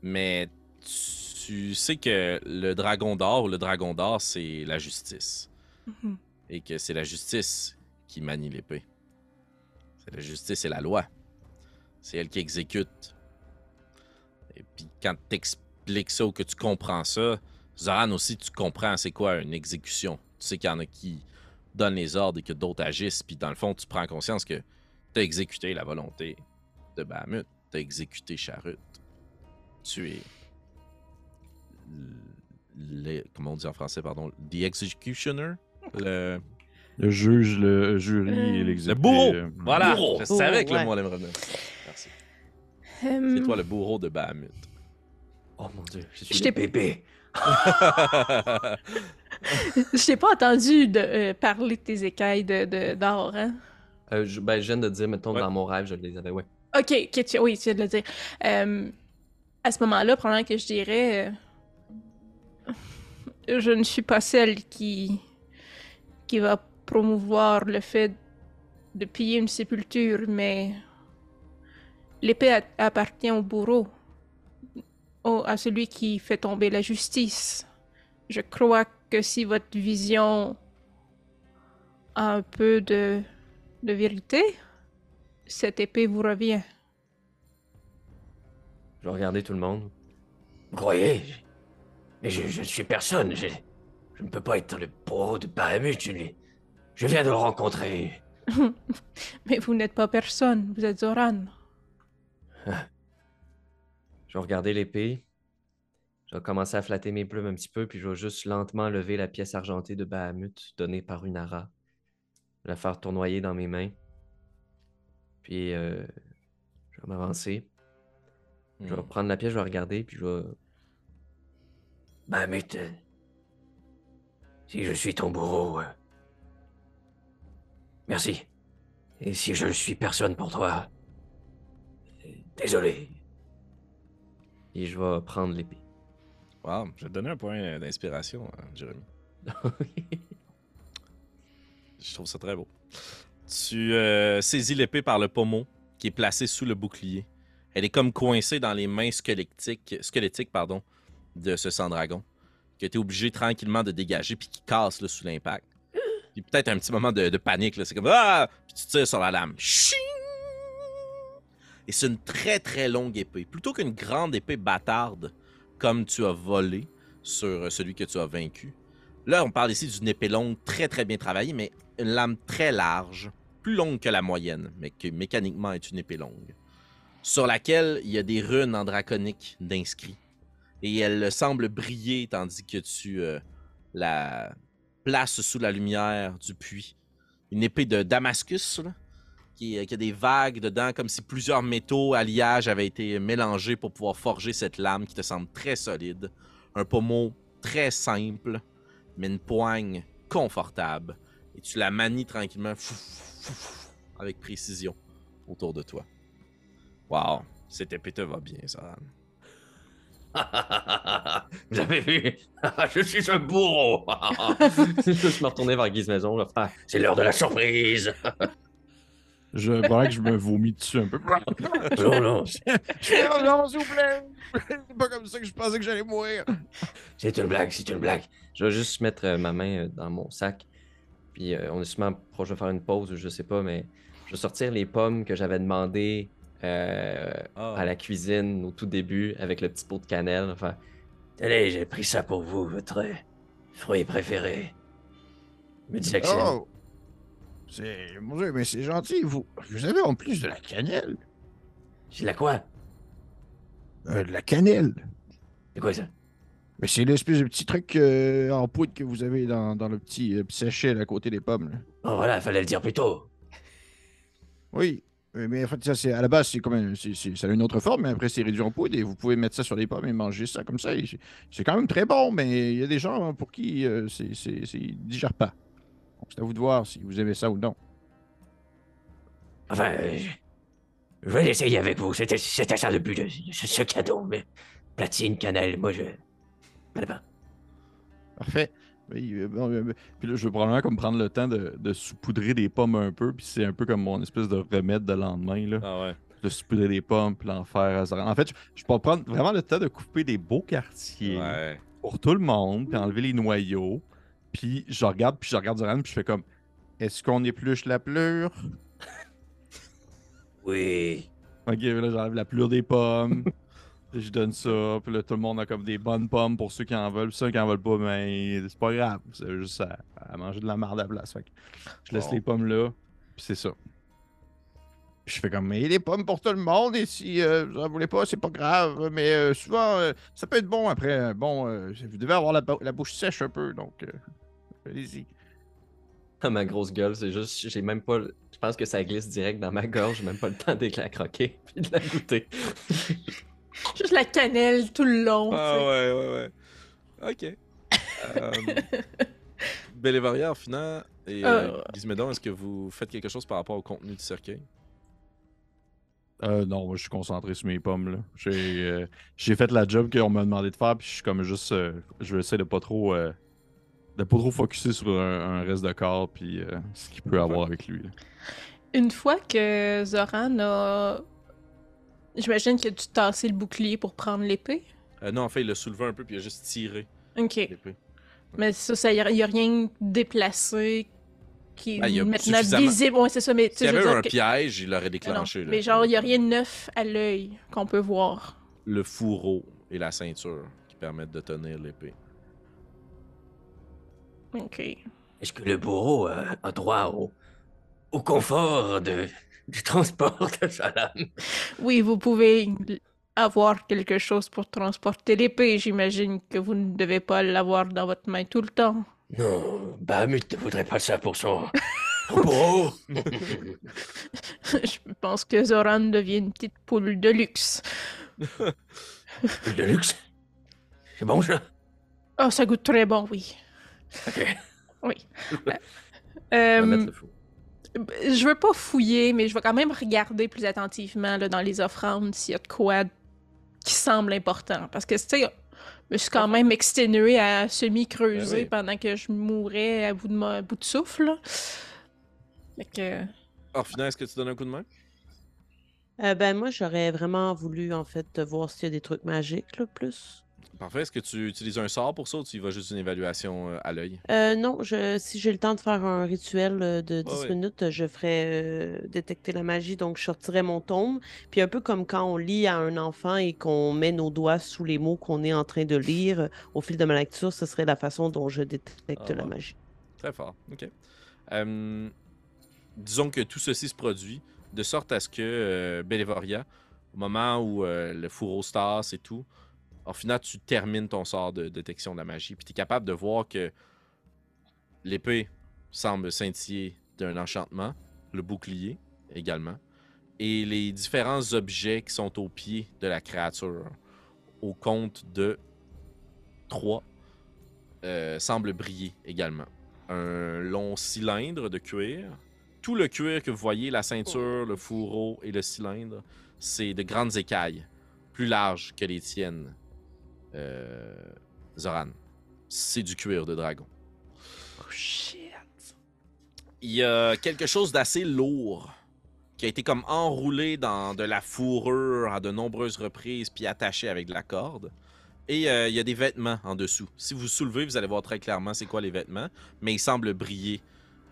Mais tu sais que le dragon d'or ou le dragon d'or, c'est la justice. Mhm. Et que c'est la justice qui manie l'épée. C'est la justice et la loi. C'est elle qui exécute. Et puis quand t'expliques ça ou que tu comprends ça, Zoran aussi, tu comprends c'est quoi une exécution. Tu sais qu'il y en a qui donnent les ordres et que d'autres agissent. Puis dans le fond, tu prends conscience que t'as exécuté la volonté de Bahamut. T'as exécuté Charut. Tu es. le- comment on dit en français, pardon? The Executioner? Le, Le juge, le jury et Euh, le bourreau! euh, Voilà! bourreau. Je savais que Ouais. le mot allait me revenir. Euh, C'est toi le bourreau de Bahamut. Oh mon dieu, je suis t'ai- Bébé. Je t'ai pas entendu de, euh, parler de tes écailles de, de- d'or, hein? Euh, je, ben, je viens de dire, mettons, Ouais. dans mon rêve, je les avais, ouais. Ok, tu- oui, tu viens de le dire. Euh, à ce moment-là, probablement que je dirais. euh, je ne suis pas celle qui. qui va promouvoir le fait de piller une sépulture, mais. L'épée appartient au bourreau. au- à celui qui fait tomber la justice. Je crois que si votre vision a un peu de, de vérité, cette épée vous revient. Je regarder tout le monde. Vous croyez? Mais je, je ne suis personne. Je, je ne peux pas être le bureau de Bahamut. Je viens de le rencontrer. Mais vous n'êtes pas personne, vous êtes Zoran. Je vais regarder l'épée. Je vais commencer à flatter mes plumes un petit peu, puis je vais juste lentement lever la pièce argentée de Bahamut donnée par une ara. La faire tournoyer dans mes mains. Puis euh, je vais m'avancer. Je vais Hmm. prendre la pièce, je vais regarder, puis je vais. Bahamut, euh, si je suis ton bourreau, euh, merci. Et si je ne suis personne pour toi, désolé. Et je vais prendre l'épée. Wow, je vais te donner un point d'inspiration, hein, Jérémy. Je trouve ça très beau. Tu euh, saisis l'épée par le pommeau qui est placé sous le bouclier. Elle est comme coincée dans les mains squelettiques, squelettiques pardon, de ce sang-dragon, qui a été obligé tranquillement de dégager puis qui casse là, sous l'impact. Puis peut-être un petit moment de, de panique, là, c'est comme Ah! Puis tu tires sur la lame. Ching! Et c'est une très très longue épée. Plutôt qu'une grande épée bâtarde comme tu as volé sur euh, celui que tu as vaincu. Là, on parle ici d'une épée longue très très bien travaillée, mais une lame très large, plus longue que la moyenne, mais qui mécaniquement est une épée longue, sur laquelle il y a des runes en draconique d'inscrits. Et elle semble briller tandis que tu euh, la places sous la lumière du puits. Une épée de Damascus, là, qui, qui a des vagues dedans, comme si plusieurs métaux alliages avaient été mélangés pour pouvoir forger cette lame qui te semble très solide. Un pommeau très simple, mais une poigne confortable. Et tu la manies tranquillement, avec précision, autour de toi. Wow, cette épée te va bien, Zoran. Vous avez vu Je suis un bourreau. je me retourner vers Guise Maison, faire C'est l'heure de la surprise. Je vrai que je me vomis dessus un peu. Non, non, Oh non, s'il vous plaît! C'est pas comme ça que je pensais que j'allais mourir. c'est une blague, c'est une blague. Je vais juste mettre euh, ma main euh, dans mon sac. Puis euh, on est sûrement proche de faire une pause, je sais pas, mais je vais sortir les pommes que j'avais demandées euh, Ah. à la cuisine au tout début avec le petit pot de cannelle. Enfin, Tenez, j'ai pris ça pour vous, votre fruit préféré. Me disais que c'est... Oh! C'est. Mon Dieu, mais c'est gentil, vous. Vous avez en plus de la cannelle. C'est la quoi? Euh, de la cannelle. C'est quoi ça? Mais c'est l'espèce de petit truc euh, en poudre que vous avez dans, dans le petit euh, sachet là, à côté des pommes. là. Oh voilà, fallait le dire plus tôt. Oui. Mais en fait, ça, c'est à la base, c'est comme un- c'est- c'est- ça a une autre forme, mais après, c'est réduit en poudre et vous pouvez mettre ça sur les pommes et manger ça comme ça. et c'est- C'est quand même très bon, mais il y a des gens hein, pour qui euh, c'est c'est- c'est- ils digèrent pas. Donc, c'est à vous de voir si vous aimez ça ou non. Enfin, je... je vais l'essayer avec vous. C'était c'était ça le but de ce, ce cadeau. Mais platine, cannelle, moi je... Parfait. Oui, euh, bon, euh, puis là, je vais probablement comme prendre le temps de, de saupoudrer des pommes un peu, puis c'est un peu comme mon espèce de remède de lendemain, là. Ah ouais. De saupoudrer des pommes, puis l'en faire. En fait, je, je peux prendre vraiment le temps de couper des beaux quartiers Ouais. pour tout le monde, puis enlever les noyaux. Puis je regarde, puis je regarde Zoran, puis je fais comme Est-ce qu'on épluche la pleure? Oui. Ok, là, j'enlève la pleure des pommes. Je donne ça, puis là, tout le monde a comme des bonnes pommes pour ceux qui en veulent. Puis ceux qui en veulent pas, ben, c'est pas grave. C'est juste à, à manger de la marde à la place. Fait que je laisse Bon. les pommes là, puis c'est ça. Puis je fais comme, mais des pommes pour tout le monde, et si euh, vous en voulez pas, c'est pas grave. Mais euh, souvent, euh, ça peut être bon après. Bon, vous devez avoir la, bou- la bouche sèche un peu, donc allez-y. ma grosse gueule, c'est juste, j'ai même pas. Je pense que ça glisse direct dans ma gorge, j'ai même pas le temps de la croquer puis de la goûter. Juste la cannelle tout le long. Ah ouais, ouais, ouais. Ok. Euh, Bélévaria, en et euh, Euh. Est-ce que vous faites quelque chose par rapport au contenu du cercueil? Euh, non, moi, je suis concentré sur mes pommes. là. J'ai euh, j'ai fait la job qu'on m'a demandé de faire, puis je suis comme juste. euh, je vais essayer de pas trop. De pas trop focuser sur un, un reste de corps, puis euh, ce qu'il peut avoir avec lui. là. Une fois que Zoran a. J'imagine qu'il a dû tasser le bouclier pour prendre l'épée? Euh, non, en fait, il l'a soulevé un peu puis il a juste tiré Ok. l'épée. Mais ça, ça y a, y a rien déplacé qui il y est a maintenant suffisamment- visible. Ouais, c'est ça, mais S'il y avait un que- piège, il l'aurait non, déclenché. là. Mais genre, il y a rien de neuf à l'œil qu'on peut voir. Le fourreau et la ceinture qui permettent de tenir l'épée. Ok. Est-ce que le bourreau euh, a droit au, au confort de, du transport de sa lame? Oui, vous pouvez avoir quelque chose pour transporter l'épée. J'imagine que vous ne devez pas l'avoir dans votre main tout le temps. Non, Bahamut ne voudrait pas ça pour son, bourreau. Je pense que Zoran devient une petite poule de luxe. de luxe? C'est bon ça? Oh, ça goûte très bon, oui. Ok. Oui. Euh, mettre le fou. je veux pas fouiller, mais je vais quand même regarder plus attentivement là, dans les offrandes s'il y a de quoi qui semble important. Parce que, tu sais, je me suis quand même exténué à semi-creuser Ben oui. pendant que je mourais à bout de, ma- à bout de souffle. là. Fait que... Orphina, est-ce que tu donnes un coup de main? Euh, ben, moi, j'aurais vraiment voulu, en fait, voir s'il y a des trucs magiques, là, plus. Parfait. Est-ce que tu utilises un sort pour ça ou tu y vas juste une évaluation euh, à l'œil? Euh, non, je, si j'ai le temps de faire un rituel euh, de 10 ouais. minutes, je ferais euh, détecter la magie. Donc, je sortirais mon tome. Puis, un peu comme quand on lit à un enfant et qu'on met nos doigts sous les mots qu'on est en train de lire, au fil de ma lecture, ce serait la façon dont je détecte Ah, la ouais. magie. Très fort. OK. Euh, disons que tout ceci se produit de sorte à ce que euh, Bellevoria, au moment où euh, le fourreau se tasse et tout, au final, tu termines ton sort de détection de la magie. Puis tu es capable de voir que l'épée semble scintiller d'un enchantement, le bouclier également, et les différents objets qui sont au pied de la créature, au compte de 3, semblent briller également un long cylindre de cuir. Tout le cuir que vous voyez, la ceinture, le fourreau et le cylindre, c'est de grandes écailles, plus larges que les tiennes, euh, Zoran. C'est du cuir de dragon. Oh shit. Il y a quelque chose d'assez lourd qui a été comme enroulé dans de la fourrure à de nombreuses reprises puis attaché avec de la corde. Et euh, il y a des vêtements en dessous. Si vous soulevez, vous allez voir très clairement c'est quoi les vêtements, mais ils semblent briller,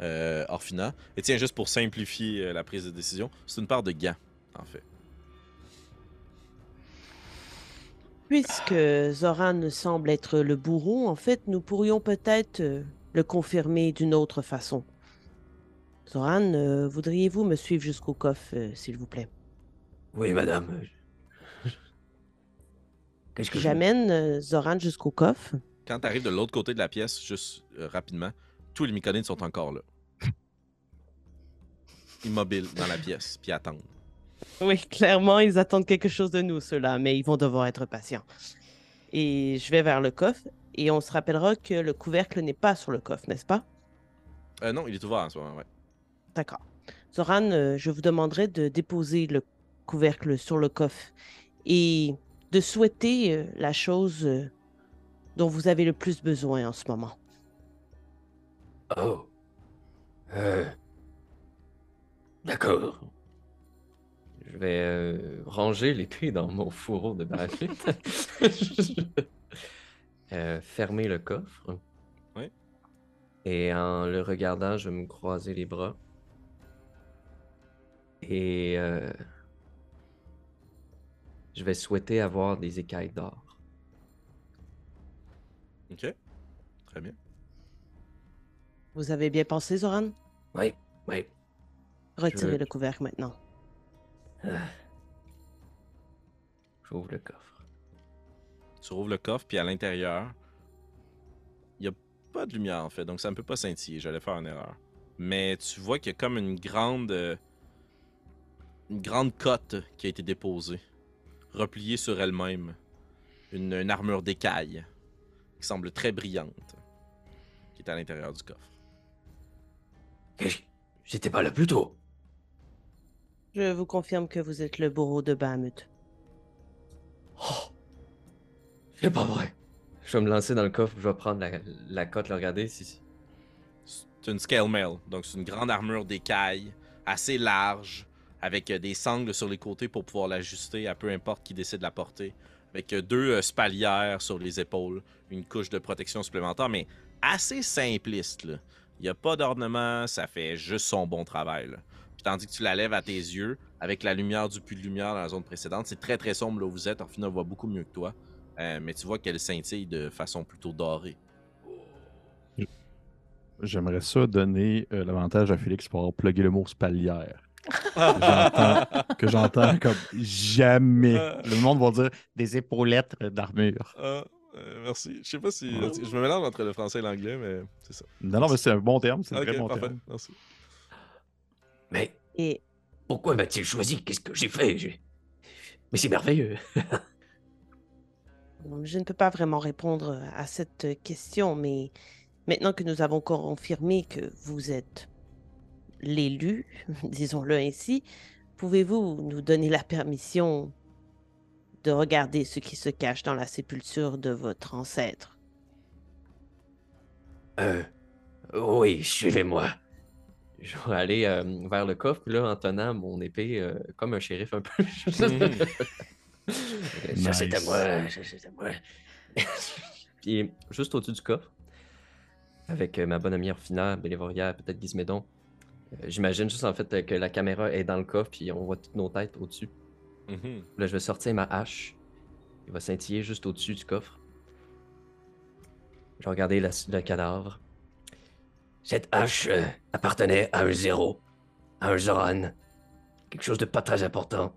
euh, Orphina. Et tiens, juste pour simplifier euh, la prise de décision, c'est une paire de gants, en fait. Puisque Zoran semble être le bourreau, en fait, nous pourrions peut-être euh, le confirmer d'une autre façon. Zoran, euh, voudriez-vous me suivre jusqu'au coffre, euh, s'il vous plaît? Oui, madame. Qu'est-ce que J'amène euh, Zoran jusqu'au coffre. Quand tu arrives de l'autre côté de la pièce, juste euh, rapidement, tous les myconides sont encore là. Immobiles dans la pièce, puis attendent. Oui, clairement, ils attendent quelque chose de nous, ceux-là, mais ils vont devoir être patients. Et je vais vers le coffre, et on se rappellera que le couvercle n'est pas sur le coffre, n'est-ce pas? Euh, non, il est ouvert en ce moment, ouais. D'accord. Zoran, euh, je vous demanderai de déposer le couvercle sur le coffre et de souhaiter euh, la chose euh, dont vous avez le plus besoin en ce moment. Oh. Euh. D'accord. Je vais euh, ranger l'épée dans mon fourreau de Bahamut. Euh, fermer le coffre. Oui. Et en le regardant, je vais me croiser les bras. Et euh, je vais souhaiter avoir des écailles d'or. Ok. Très bien. Vous avez bien pensé, Zoran? Oui, oui. Retirez veux- le couvercle maintenant. J'ouvre le coffre. Tu rouvres le coffre, puis à l'intérieur, il n'y a pas de lumière en fait, donc ça ne peut pas scintiller. J'allais faire une erreur. Mais tu vois qu'il y a comme une grande. euh, une grande cote qui a été déposée, repliée sur elle-même. Une, une armure d'écaille qui semble très brillante, qui est à l'intérieur du coffre. Qu'est-ce- J'étais pas là plus tôt. Je vous confirme que vous êtes le bourreau de Bahamut. Oh. C'est pas vrai. Je vais me lancer dans le coffre, je vais prendre la, la cote, le regarder. Si... C'est une scale mail, donc c'est une grande armure d'écaille, assez large, avec euh, des sangles sur les côtés pour pouvoir l'ajuster à peu importe qui décide de la porter. avec euh, deux euh, spalières sur les épaules, une couche de protection supplémentaire, mais assez simpliste. Là. Il n'y a pas d'ornement, ça fait juste son bon travail. là. Puis tandis que tu la lèves à tes yeux, avec la lumière du puits de lumière dans la zone précédente, c'est très très sombre là où vous êtes. Orphina voit beaucoup mieux que toi, Euh, mais tu vois qu'elle scintille de façon plutôt dorée. J'aimerais ça donner euh, l'avantage à Félix pour avoir plugué le mot spalière. Que j'entends comme jamais. Le monde va dire des épaulettes d'armure. Ah, euh, merci. Je sais pas si. Je me mélange entre le français et l'anglais, mais c'est ça. Non, non, mais c'est un bon terme. C'est un très bon parfait. terme. Merci. Mais Et pourquoi m'a-t-il choisi? Qu'est-ce que j'ai fait? Mais c'est merveilleux. je ne peux pas vraiment répondre à cette question, mais maintenant que nous avons confirmé que vous êtes l'élu, disons-le ainsi, pouvez-vous nous donner la permission de regarder ce qui se cache dans la sépulture de votre ancêtre? Euh, oui, suivez-moi. Je vais aller euh, vers le coffre, puis là, en tenant mon épée euh, comme un shérif un peu. Ça, c'est à Nice. moi. Ça, à moi. Puis juste au-dessus du coffre, avec euh, ma bonne amie Orfina, Bélévoria, peut-être Gizmédon, j'imagine juste en fait que la caméra est dans le coffre, puis on voit toutes nos têtes au-dessus. Mhm. Là, je vais sortir ma hache. Il va scintiller juste au-dessus du coffre. Je vais regarder la- le cadavre. Cette hache euh, appartenait à un zéro, à un Zoran. Quelque chose de pas très important.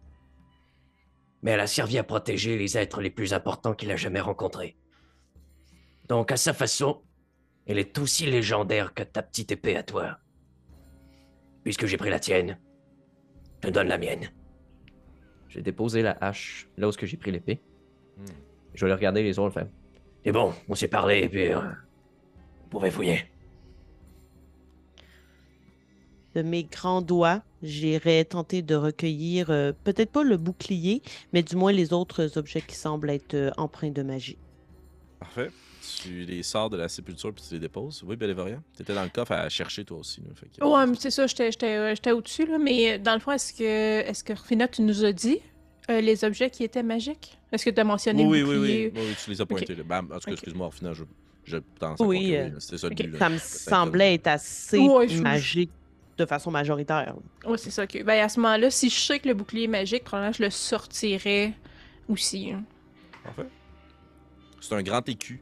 Mais elle a servi à protéger les êtres les plus importants qu'il a jamais rencontrés. Donc, à sa façon, elle est aussi légendaire que ta petite épée à toi. Puisque j'ai pris la tienne, je te donne la mienne. J'ai déposé la hache là où j'ai pris l'épée. Hmm. Je vais aller regarder les autres. Et bon, on s'est parlé, et puis... euh, vous pouvez fouiller. De mes grands doigts, j'irai tenter de recueillir euh, peut-être pas le bouclier, mais du moins les autres objets qui semblent être euh, empreints de magie. Parfait. Tu les sors de la sépulture puis tu les déposes. Oui, Bélévoria. T'étais dans le coffre à chercher toi aussi. là, fait que- Ouais, mais c'est ça, j'étais- j'étais euh, j'étais au-dessus, là. Mais euh, dans le fond, est-ce que, est-ce que Rufina, tu nous as dit euh, les objets qui étaient magiques? Est-ce que tu as mentionné Oui, le oui, oui, oui. Oui, tu les as pointés. Bam. En tout cas, Ok. excuse-moi, au final, je, je pense Oui, euh, ça le ok. but. là. Ça me semblait être assez Ouais, je- magique de façon majoritaire. Oui, c'est ça. ok. Ben, à ce moment-là, si je sais que le bouclier est magique, probablement je le sortirais aussi. hein. Parfait. C'est un grand écu.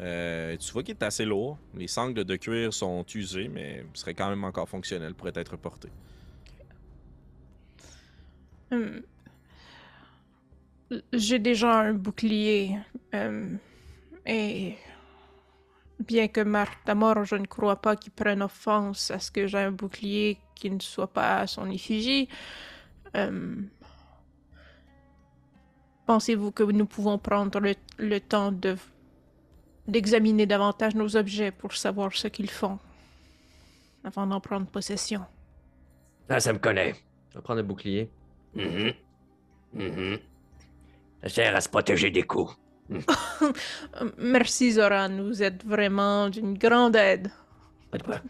Euh, tu vois qu'il est assez lourd. Les sangles de cuir sont usées, mais serait quand même encore fonctionnel, pourrait être porté. Hum. J'ai déjà un bouclier. hum, et bien que Martha mort, je ne crois pas qu'il prenne offense à ce que j'ai un bouclier qui ne soit pas à son effigie. Hum, Pensez-vous que nous pouvons prendre le, le temps de d'examiner davantage nos objets pour savoir ce qu'ils font avant d'en prendre possession? Là, ça me connaît. Je vais prendre le bouclier. Mhm. Mhm. Ça sert à se protéger des coups. Euh, Merci Zoran, vous êtes vraiment d'une grande aide. Pas de quoi.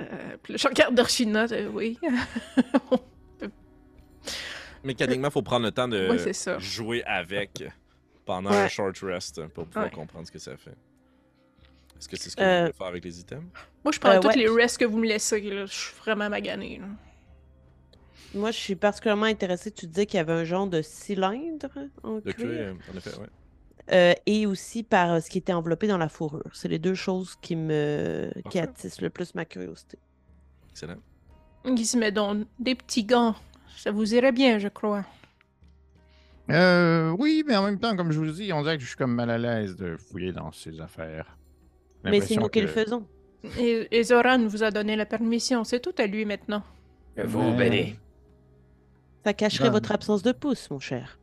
Euh, je regarde euh, oui. Mécaniquement, il faut prendre le temps de Ouais, jouer avec pendant Ouais. un short rest pour pouvoir Ouais. comprendre ce que ça fait. Est-ce que c'est ce que Euh, vous voulez faire avec les items? Moi, je prends Euh, tous ouais. les rests que vous me laissez. là. Je suis vraiment maganée. Moi, je suis particulièrement intéressée. Tu disais qu'il y avait un genre de cylindre en Le cuir, cuir, en effet, ouais. euh, et aussi par euh, ce qui était enveloppé dans la fourrure. C'est les deux choses qui me qui attissent le plus ma curiosité. Excellent. Gizmédon, des petits gants. Ça vous irait bien, je crois. Euh, oui, mais en même temps, comme je vous dis, on dirait que je suis comme mal à l'aise de fouiller dans ces affaires. Mais c'est nous qui le faisons. Et, et Zoran vous a donné la permission. C'est tout à lui maintenant. Vous, Benny. Ça cacherait Ben- votre absence de pouce, mon cher.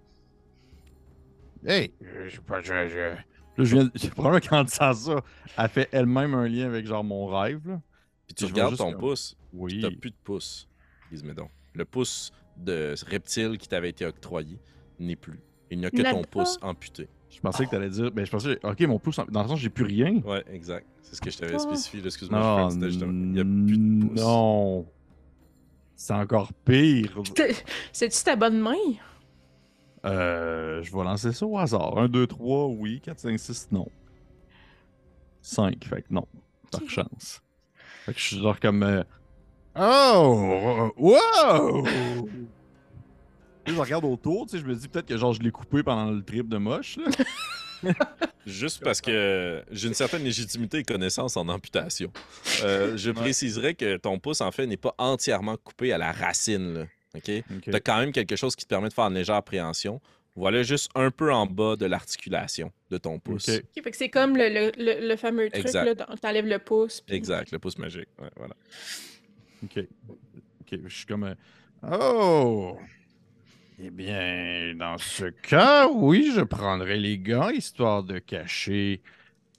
Hey, je sais pas, je, je- Là, je viens. Probablement disant ça, elle fait elle-même un lien avec genre mon rêve. Là. Puis tu Je regardes ton comme- pouce, Oui. t'as plus de pouce, Gizmédon. Le pouce de reptile qui t'avait été octroyé n'est plus. Il n'y a que ton pouce amputé. Je pensais que tu allais dire. Ben, je pensais. Ok, mon pouce. Dans le sens, j'ai plus rien. Ouais, exact. C'est ce que je t'avais Oh. spécifié. là. Excuse-moi, Non, je fais- c'était justement- il n'y a plus de pouce. Non. C'est encore pire. C'est-tu ta bonne main? Euh, je vais lancer ça au hasard. 1, 2, 3, oui. 4, 5, 6, non. 5, fait que non. Par chance. Fait que je suis genre comme. euh, Oh! Wow! Je regarde autour, tu sais, je me dis peut-être que genre je l'ai coupé pendant le trip de moche. Là. Juste parce que j'ai une certaine légitimité et connaissance en amputation. Euh, je préciserais que ton pouce, en fait, n'est pas entièrement coupé à la racine. Là, OK? Ok. Tu as quand même quelque chose qui te permet de faire une légère préhension. Voilà, juste un peu en bas de l'articulation de ton pouce. C'est comme le, le, le, le fameux truc, t'enlèves le pouce. puis- Exact, le pouce magique. Ouais, voilà. Ok. Ok, je suis comme. euh, Oh! Eh bien, dans ce cas, oui, je prendrai les gants histoire de cacher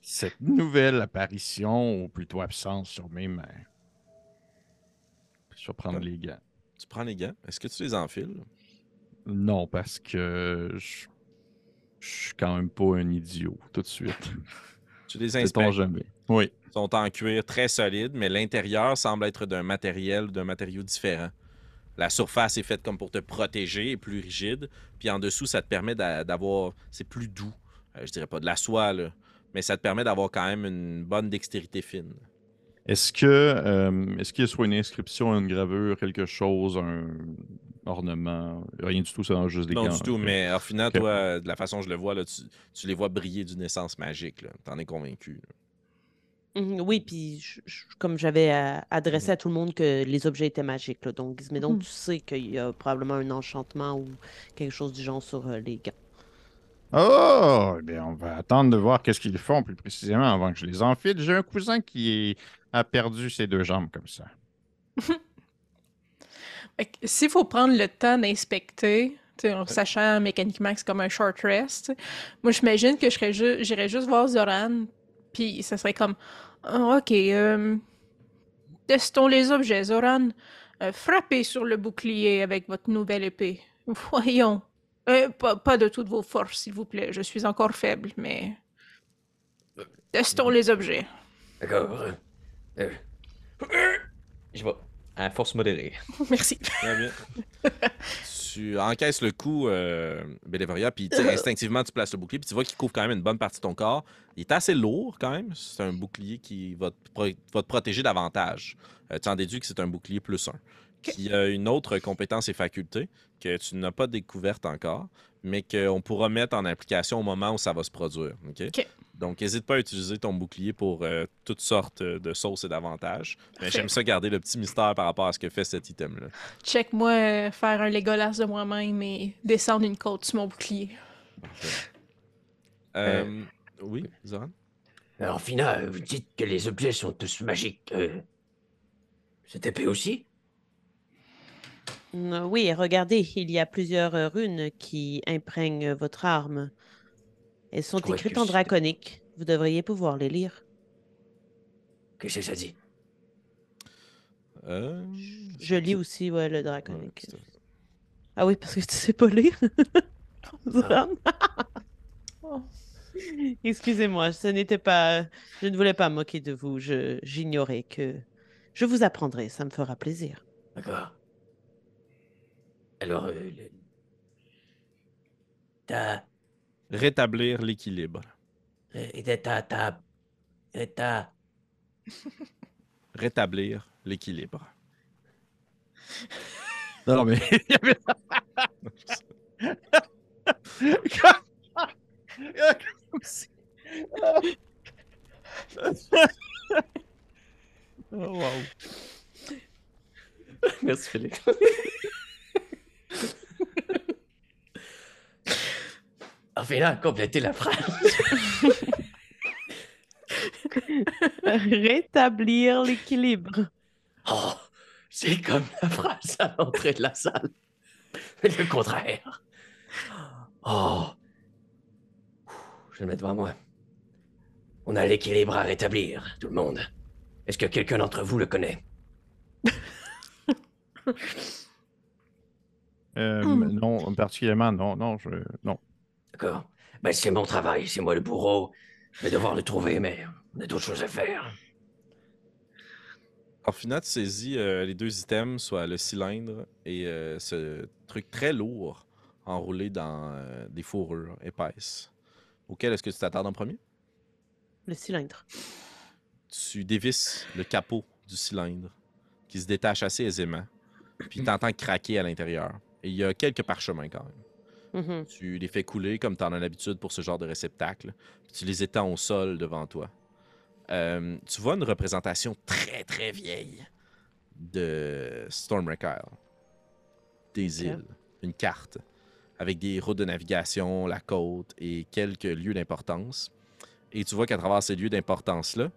cette nouvelle apparition, ou plutôt absence sur mes mains. Je vais prendre les gants. Tu prends les gants. Est-ce que tu les enfiles? Non, parce que je, je suis quand même pas un idiot tout de suite. Tu les inspectes. jamais. Oui. Ils sont en cuir très solide, mais l'intérieur semble être d'un matériel, d'un matériau différent. La surface est faite comme pour te protéger, est plus rigide, puis en dessous, ça te permet d'a- d'avoir. C'est plus doux. Euh, je dirais pas de la soie, là, mais ça te permet d'avoir quand même une bonne dextérité fine. Est-ce que euh, est-ce qu'il y a soit une inscription, une gravure, quelque chose, un ornement, rien du tout, c'est juste des non, du tout, mais au final, toi, de la façon dont je le vois, là, tu, tu les vois briller d'une essence magique. T'en es convaincu. là. Mhm, Oui, puis je- je- comme j'avais euh, adressé à tout le monde que les objets étaient magiques, là, donc Gizmédon, Mhm. tu sais qu'il y a probablement un enchantement ou quelque chose du genre sur euh, les gants. Oh, eh bien, on va attendre de voir qu'est-ce qu'ils font plus précisément avant que je les enfile. J'ai un cousin qui est- a perdu ses deux jambes comme ça. Fait que S'il faut prendre le temps d'inspecter, en sachant mécaniquement que c'est comme un short rest, moi j'imagine que je serais ju- j'irais juste voir Zoran, puis ça serait comme Ah, Ok, euh, testons les objets, Zoran. Euh, frappez sur le bouclier avec votre nouvelle épée. Voyons. Euh, pas, de toutes vos forces, s'il vous plaît. Je suis encore faible, mais. Testons les objets. D'accord. Euh, Je vais à force modérée. Merci. Très bien. tu encaisses le coup, euh, puis sais, instinctivement, tu places le bouclier, puis tu vois qu'il couvre quand même une bonne partie de ton corps. Il est assez lourd quand même. C'est un bouclier qui va te, pro- va te protéger davantage. Euh, tu en déduis que c'est un bouclier plus un. Qui a une autre compétence et faculté que tu n'as pas découverte encore, mais qu'on pourra mettre en application au moment où ça va se produire. OK? OK. Donc, n'hésite pas à utiliser ton bouclier pour euh, toutes sortes de sauces et d'avantages. Mais j'aime ça garder le petit mystère par rapport à ce que fait cet item-là. Check-moi euh, faire un Legolas de moi-même et descendre une côte sur mon bouclier. Euh, oui, Zoran? Alors, Fina, vous dites que les objets sont tous magiques. Euh, cette épée aussi? Oui, regardez, il y a plusieurs euh, runes qui imprègnent votre arme. Elles sont écrites en draconique. Vous devriez pouvoir les lire. Qu'est-ce que ça dit? Euh, Je lis aussi, ouais, le draconique. Ah oui, parce que tu sais pas lire. Oh. Excusez-moi, ce n'était pas. Je ne voulais pas moquer de vous. Je j'ignorais que. Je vous apprendrai, ça me fera plaisir. D'accord. Alors, euh, le- t'as. Rétablir l'équilibre. euh. Rétablir l'équilibre. Non, mais oh, wow. Merci, Félix. Enfin là, complétez la phrase. Rétablir l'équilibre. Oh, c'est comme la phrase à l'entrée de la salle. Le contraire. Oh. Je vais le mettre devant moi. On a l'équilibre à rétablir, tout le monde. Est-ce que quelqu'un d'entre vous le connaît? Euh, Hmm. Non, particulièrement, non, non, je, non. D'accord. Ben, c'est mon travail, c'est moi le bourreau. Je vais devoir le trouver, mais on a d'autres choses à faire. Orphina, tu saisis euh, les deux items, soit le cylindre et euh, ce truc très lourd enroulés dans euh, des fourrures épaisses. Auquel est-ce que tu t'attardes en premier? Le cylindre. Tu dévisses le capot du cylindre qui se détache assez aisément, puis t'entends craquer à l'intérieur. Et il y a quelques parchemins quand même. Mhm. Tu les fais couler comme tu en as l'habitude pour ce genre de réceptacle. Puis tu les étends au sol devant toi. Euh, tu vois une représentation très très vieille de Stormwreck Isle. Des îles. Une carte avec des routes de navigation, la côte et quelques lieux d'importance. Et tu vois qu'à travers ces lieux d'importance-là,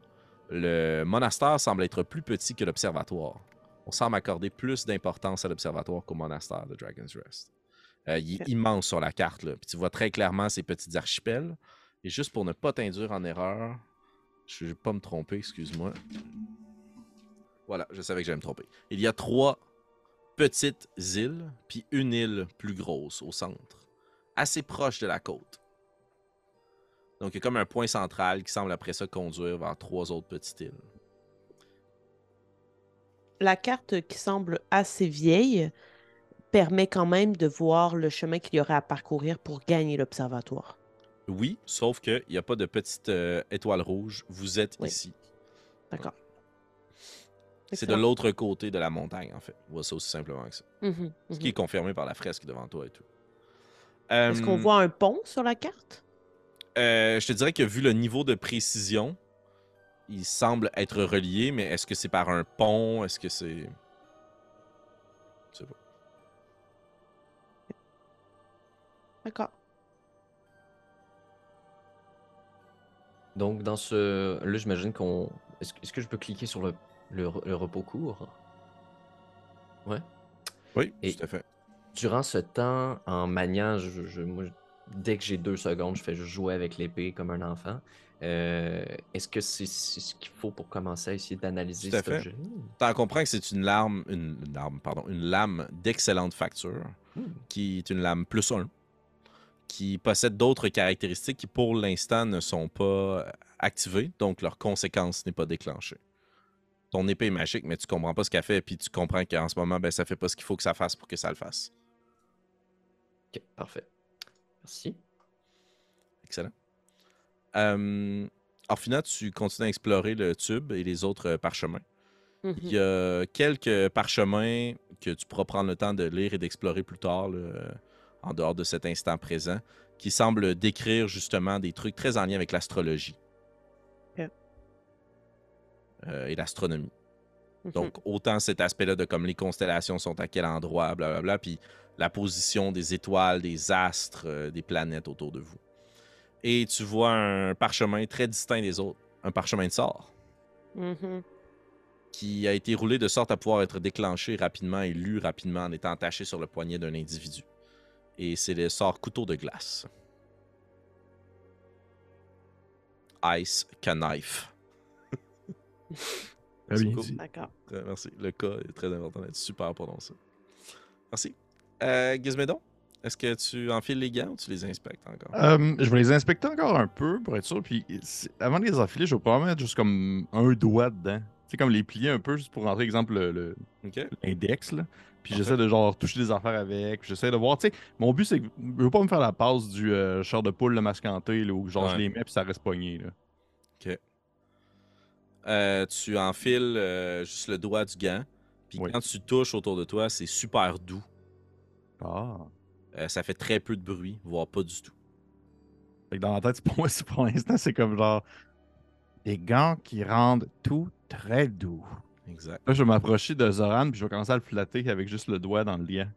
le monastère semble être plus petit que l'observatoire. On semble accorder plus d'importance à l'observatoire qu'au monastère de Dragon's Rest. Euh, il est immense sur la carte. Là. Puis tu vois très clairement ces petits archipels. Et juste pour ne pas t'induire en erreur, je ne vais pas me tromper, excuse-moi. Voilà, je savais que j'allais me tromper. Il y a trois petites îles, puis une île plus grosse au centre, assez proche de la côte. Donc il y a comme un point central qui semble après ça conduire vers trois autres petites îles. La carte qui semble assez vieille permet quand même de voir le chemin qu'il y aurait à parcourir pour gagner l'observatoire. Oui, sauf qu'il n'y a pas de petite euh, étoile rouge. Vous êtes Oui. ici. D'accord. C'est de l'autre côté de la montagne, en fait. On voit ça aussi simplement que ça. Mhm, Ce mhm. qui est confirmé par la fresque devant toi et tout. Est-ce qu'on Euh, voit un pont sur la carte? euh, je te dirais que vu le niveau de précision, il semble être relié, mais est-ce que c'est par un pont? Est-ce que c'est. Je sais pas. D'accord. Donc, dans ce. Là, j'imagine qu'on. Est-ce que- je peux cliquer sur le, le, re- le repos court? Ouais. Oui, Et- tout à fait. Durant ce temps, en maniant, je, je- moi, je- dès que j'ai deux secondes, je fais juste jouer avec l'épée comme un enfant. Euh, Est-ce que c'est ce qu'il faut pour commencer à essayer d'analyser Tout à cet fait. objet? T'en comprends que c'est une lame, une, une arme, pardon, une lame d'excellente facture, Hmm. qui est une lame plus 1, qui possède d'autres caractéristiques qui pour l'instant ne sont pas euh, activées, donc leur conséquence n'est pas déclenchée. Ton épée est magique, mais tu comprends pas ce qu'elle fait, puis tu comprends qu'en ce moment, ben, ça fait pas ce qu'il faut que ça fasse pour que ça le fasse. Ok, parfait. Merci. Excellent. Euh, Orphina, tu continues à explorer le tube et les autres euh, parchemins. Mhm. Il y a quelques parchemins que tu pourras prendre le temps de lire et d'explorer plus tard, là, euh, en dehors de cet instant présent, qui semblent décrire justement des trucs très en lien avec l'astrologie. Euh, et l'astronomie. Mhm. Donc, autant cet aspect-là de comme les constellations sont à quel endroit, blablabla, puis la position des étoiles, des astres, euh, des planètes autour de vous. Et tu vois un parchemin très distinct des autres, un parchemin de sort Mhm. qui a été roulé de sorte à pouvoir être déclenché rapidement et lu rapidement en étant attaché sur le poignet d'un individu. Et c'est le sort couteau de glace. Ice Knife. D'accord. Très- Merci. Le cas est très important d'être super prononcé. Merci. Euh, Gizmédon, est-ce que tu enfiles les gants ou tu les inspectes encore? Euh, je vais les inspecter encore un peu pour être sûr. Puis avant de les enfiler, je vais probablement mettre juste comme un doigt dedans. Tu sais, comme les plier un peu juste pour rentrer, exemple, le- Ok. l'index. là. Puis j'essaie de genre toucher des affaires avec. J'essaie de voir. Tu sais, mon but, c'est que je veux pas me faire la passe du euh, char de poule, le mascanté, là, où genre Ouais. je les mets puis ça reste pogné. Là. Euh, tu enfiles euh, juste le doigt du gant. Puis Oui. quand tu touches autour de toi, c'est super doux. Ah. Euh, ça fait très peu de bruit, voire pas du tout. Fait que dans la tête, pour moi, c'est- pour l'instant, c'est comme genre des gants qui rendent tout très doux. Exact. Là, je vais m'approcher de Zoran puis je vais commencer à le flatter avec juste le doigt dans le lien.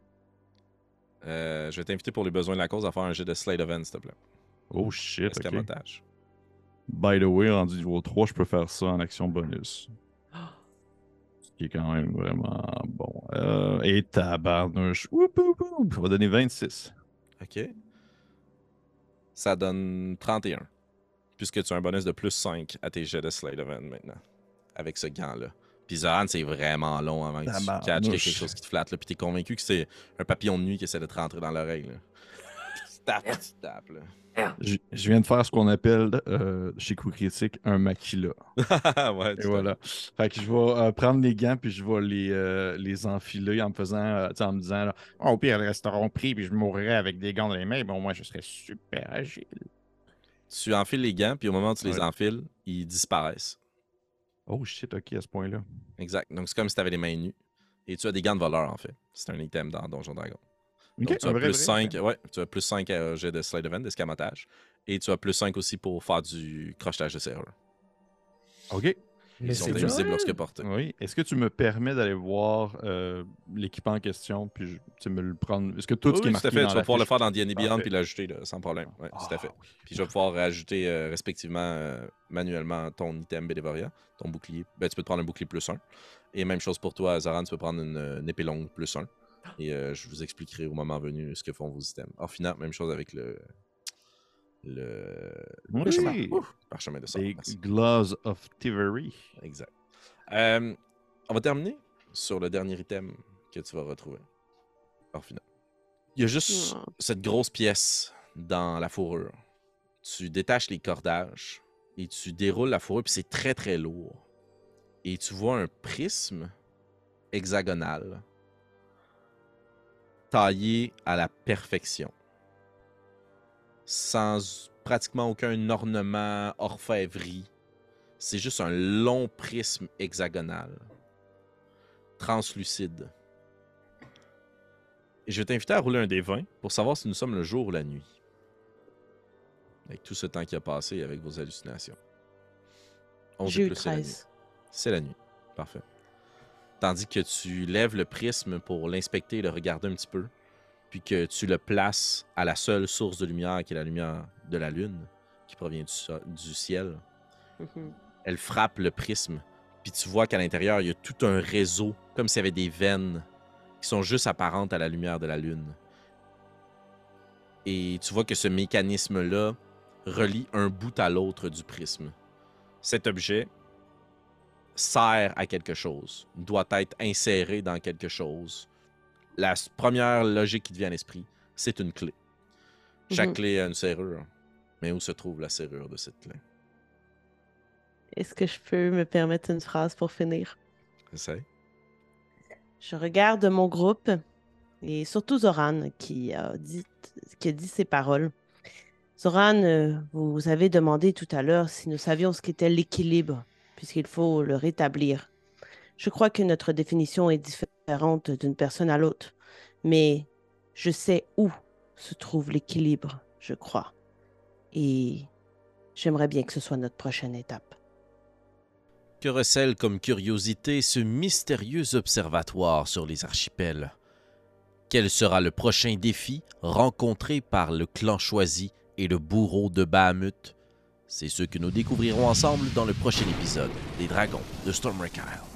Euh, je vais t'inviter pour les besoins de la cause à faire un jet de Slate of Hand, s'il te plaît. Oh shit. Escamotage. By the way, rendu niveau 3, je peux faire ça en action bonus. Ce qui est quand même vraiment bon. Euh, et tabarnouche. Oup, oup, oup. Ça va donner 26. OK. Ça donne 31. Puisque tu as un bonus de plus 5 à tes jets de Slate of Hand maintenant. Avec ce gant-là. Puis Zoran, c'est vraiment long avant que tu catches quelque chose qui te flatte. Là, puis t'es convaincu que c'est un papillon de nuit qui essaie de te rentrer dans l'oreille. tapes, tu tapes, là. Je, je viens de faire ce qu'on appelle euh, chez Coup Critique un maquila. ouais, Et tu voilà. Fait que je vais euh, prendre les gants puis je vais les, euh, les enfiler en me faisant, euh, en me disant là, Oh, au pire, elles resteront pris, puis je mourrai avec des gants dans les mains, mais au moins, je serai super agile. Tu enfiles les gants, puis au moment où tu les enfiles, ils disparaissent. oh shit, ok, à ce point-là. Exact. Donc, c'est comme si tu avais les mains nues. Et tu as des gants de voleur, en fait. C'est un item dans Donjon Dragon. Ok, Donc, tu as vrai, plus vrai, 5, ouais, tu as plus 5 à jet de slide event, d'escamotage. Et tu as plus 5 aussi pour faire du crochetage de serrure. Ok. Mais Ils sont c'est invisibles vrai. lorsque portés. Oui. Est-ce que tu me permets d'aller voir euh, l'équipement en question puis je- tu me le prendre Est-ce que tout Oui, ce qui est oui, marqué tout à fait. dans Tu vas pouvoir le faire dans D&D Beyond puis l'ajouter sans problème. Ouais, tout à fait. oui. Puis je vais pouvoir rajouter euh, respectivement euh, manuellement ton item Bélévoria, ton bouclier. Ben, tu peux te prendre un bouclier plus 1. Et même chose pour toi, Zoran, tu peux prendre une, une épée longue plus 1. Et euh, je vous expliquerai au moment venu ce que font vos items. Orphina, même chose avec le. Le. Oui. parchemin. Ouf, parchemin de sang. Les. Gloves of Thievery. Exact. Euh, on va terminer sur le dernier item que tu vas retrouver. Orphina. Il y a juste Ah. cette grosse pièce dans la fourrure. Tu détaches les cordages et tu déroules la fourrure, puis c'est très très lourd. Et tu vois un prisme hexagonal taillé à la perfection. Sans pratiquement aucun ornement, orfèvrerie. C'est juste un long prisme hexagonal. Translucide. Et je vais t'inviter à rouler un des 20 pour savoir si nous sommes le jour ou la nuit. Avec tout ce temps qui a passé avec vos hallucinations. 11 et plus, c'est la nuit. 13. C'est la nuit. Parfait. Tandis que tu lèves le prisme pour l'inspecter et le regarder un petit peu, puis que tu le places à la seule source de lumière qui est la lumière de la lune, qui provient du, ciel. Mhm. Elle frappe le prisme, puis tu vois qu'à l'intérieur, il y a tout un réseau, comme s'il y avait des veines qui sont juste apparentes à la lumière de la lune. Et tu vois que ce mécanisme-là relie un bout à l'autre du prisme. Cet objet sert à quelque chose, doit être inséré dans quelque chose. La première logique qui te vient à l'esprit, c'est une clé. Chaque Mhm. clé a une serrure. Mais où se trouve la serrure de cette clé? Est-ce que je peux me permettre une phrase pour finir? Essaye. Je regarde mon groupe et surtout Zoran qui a dit, qui a dit ces paroles. Zoran, euh, vous avez demandé tout à l'heure si nous savions ce qu'était l'équilibre, puisqu'il faut le rétablir. Je crois que notre définition est d'une personne à l'autre, mais je sais où se trouve l'équilibre, je crois. Et j'aimerais bien que ce soit notre prochaine étape. Que recèle comme curiosité ce mystérieux observatoire sur les archipels? Quel sera le prochain défi rencontré par le clan choisi et le bourreau de Bahamut? C'est ce que nous découvrirons ensemble dans le prochain épisode des Dragons de Stormwreck Isle.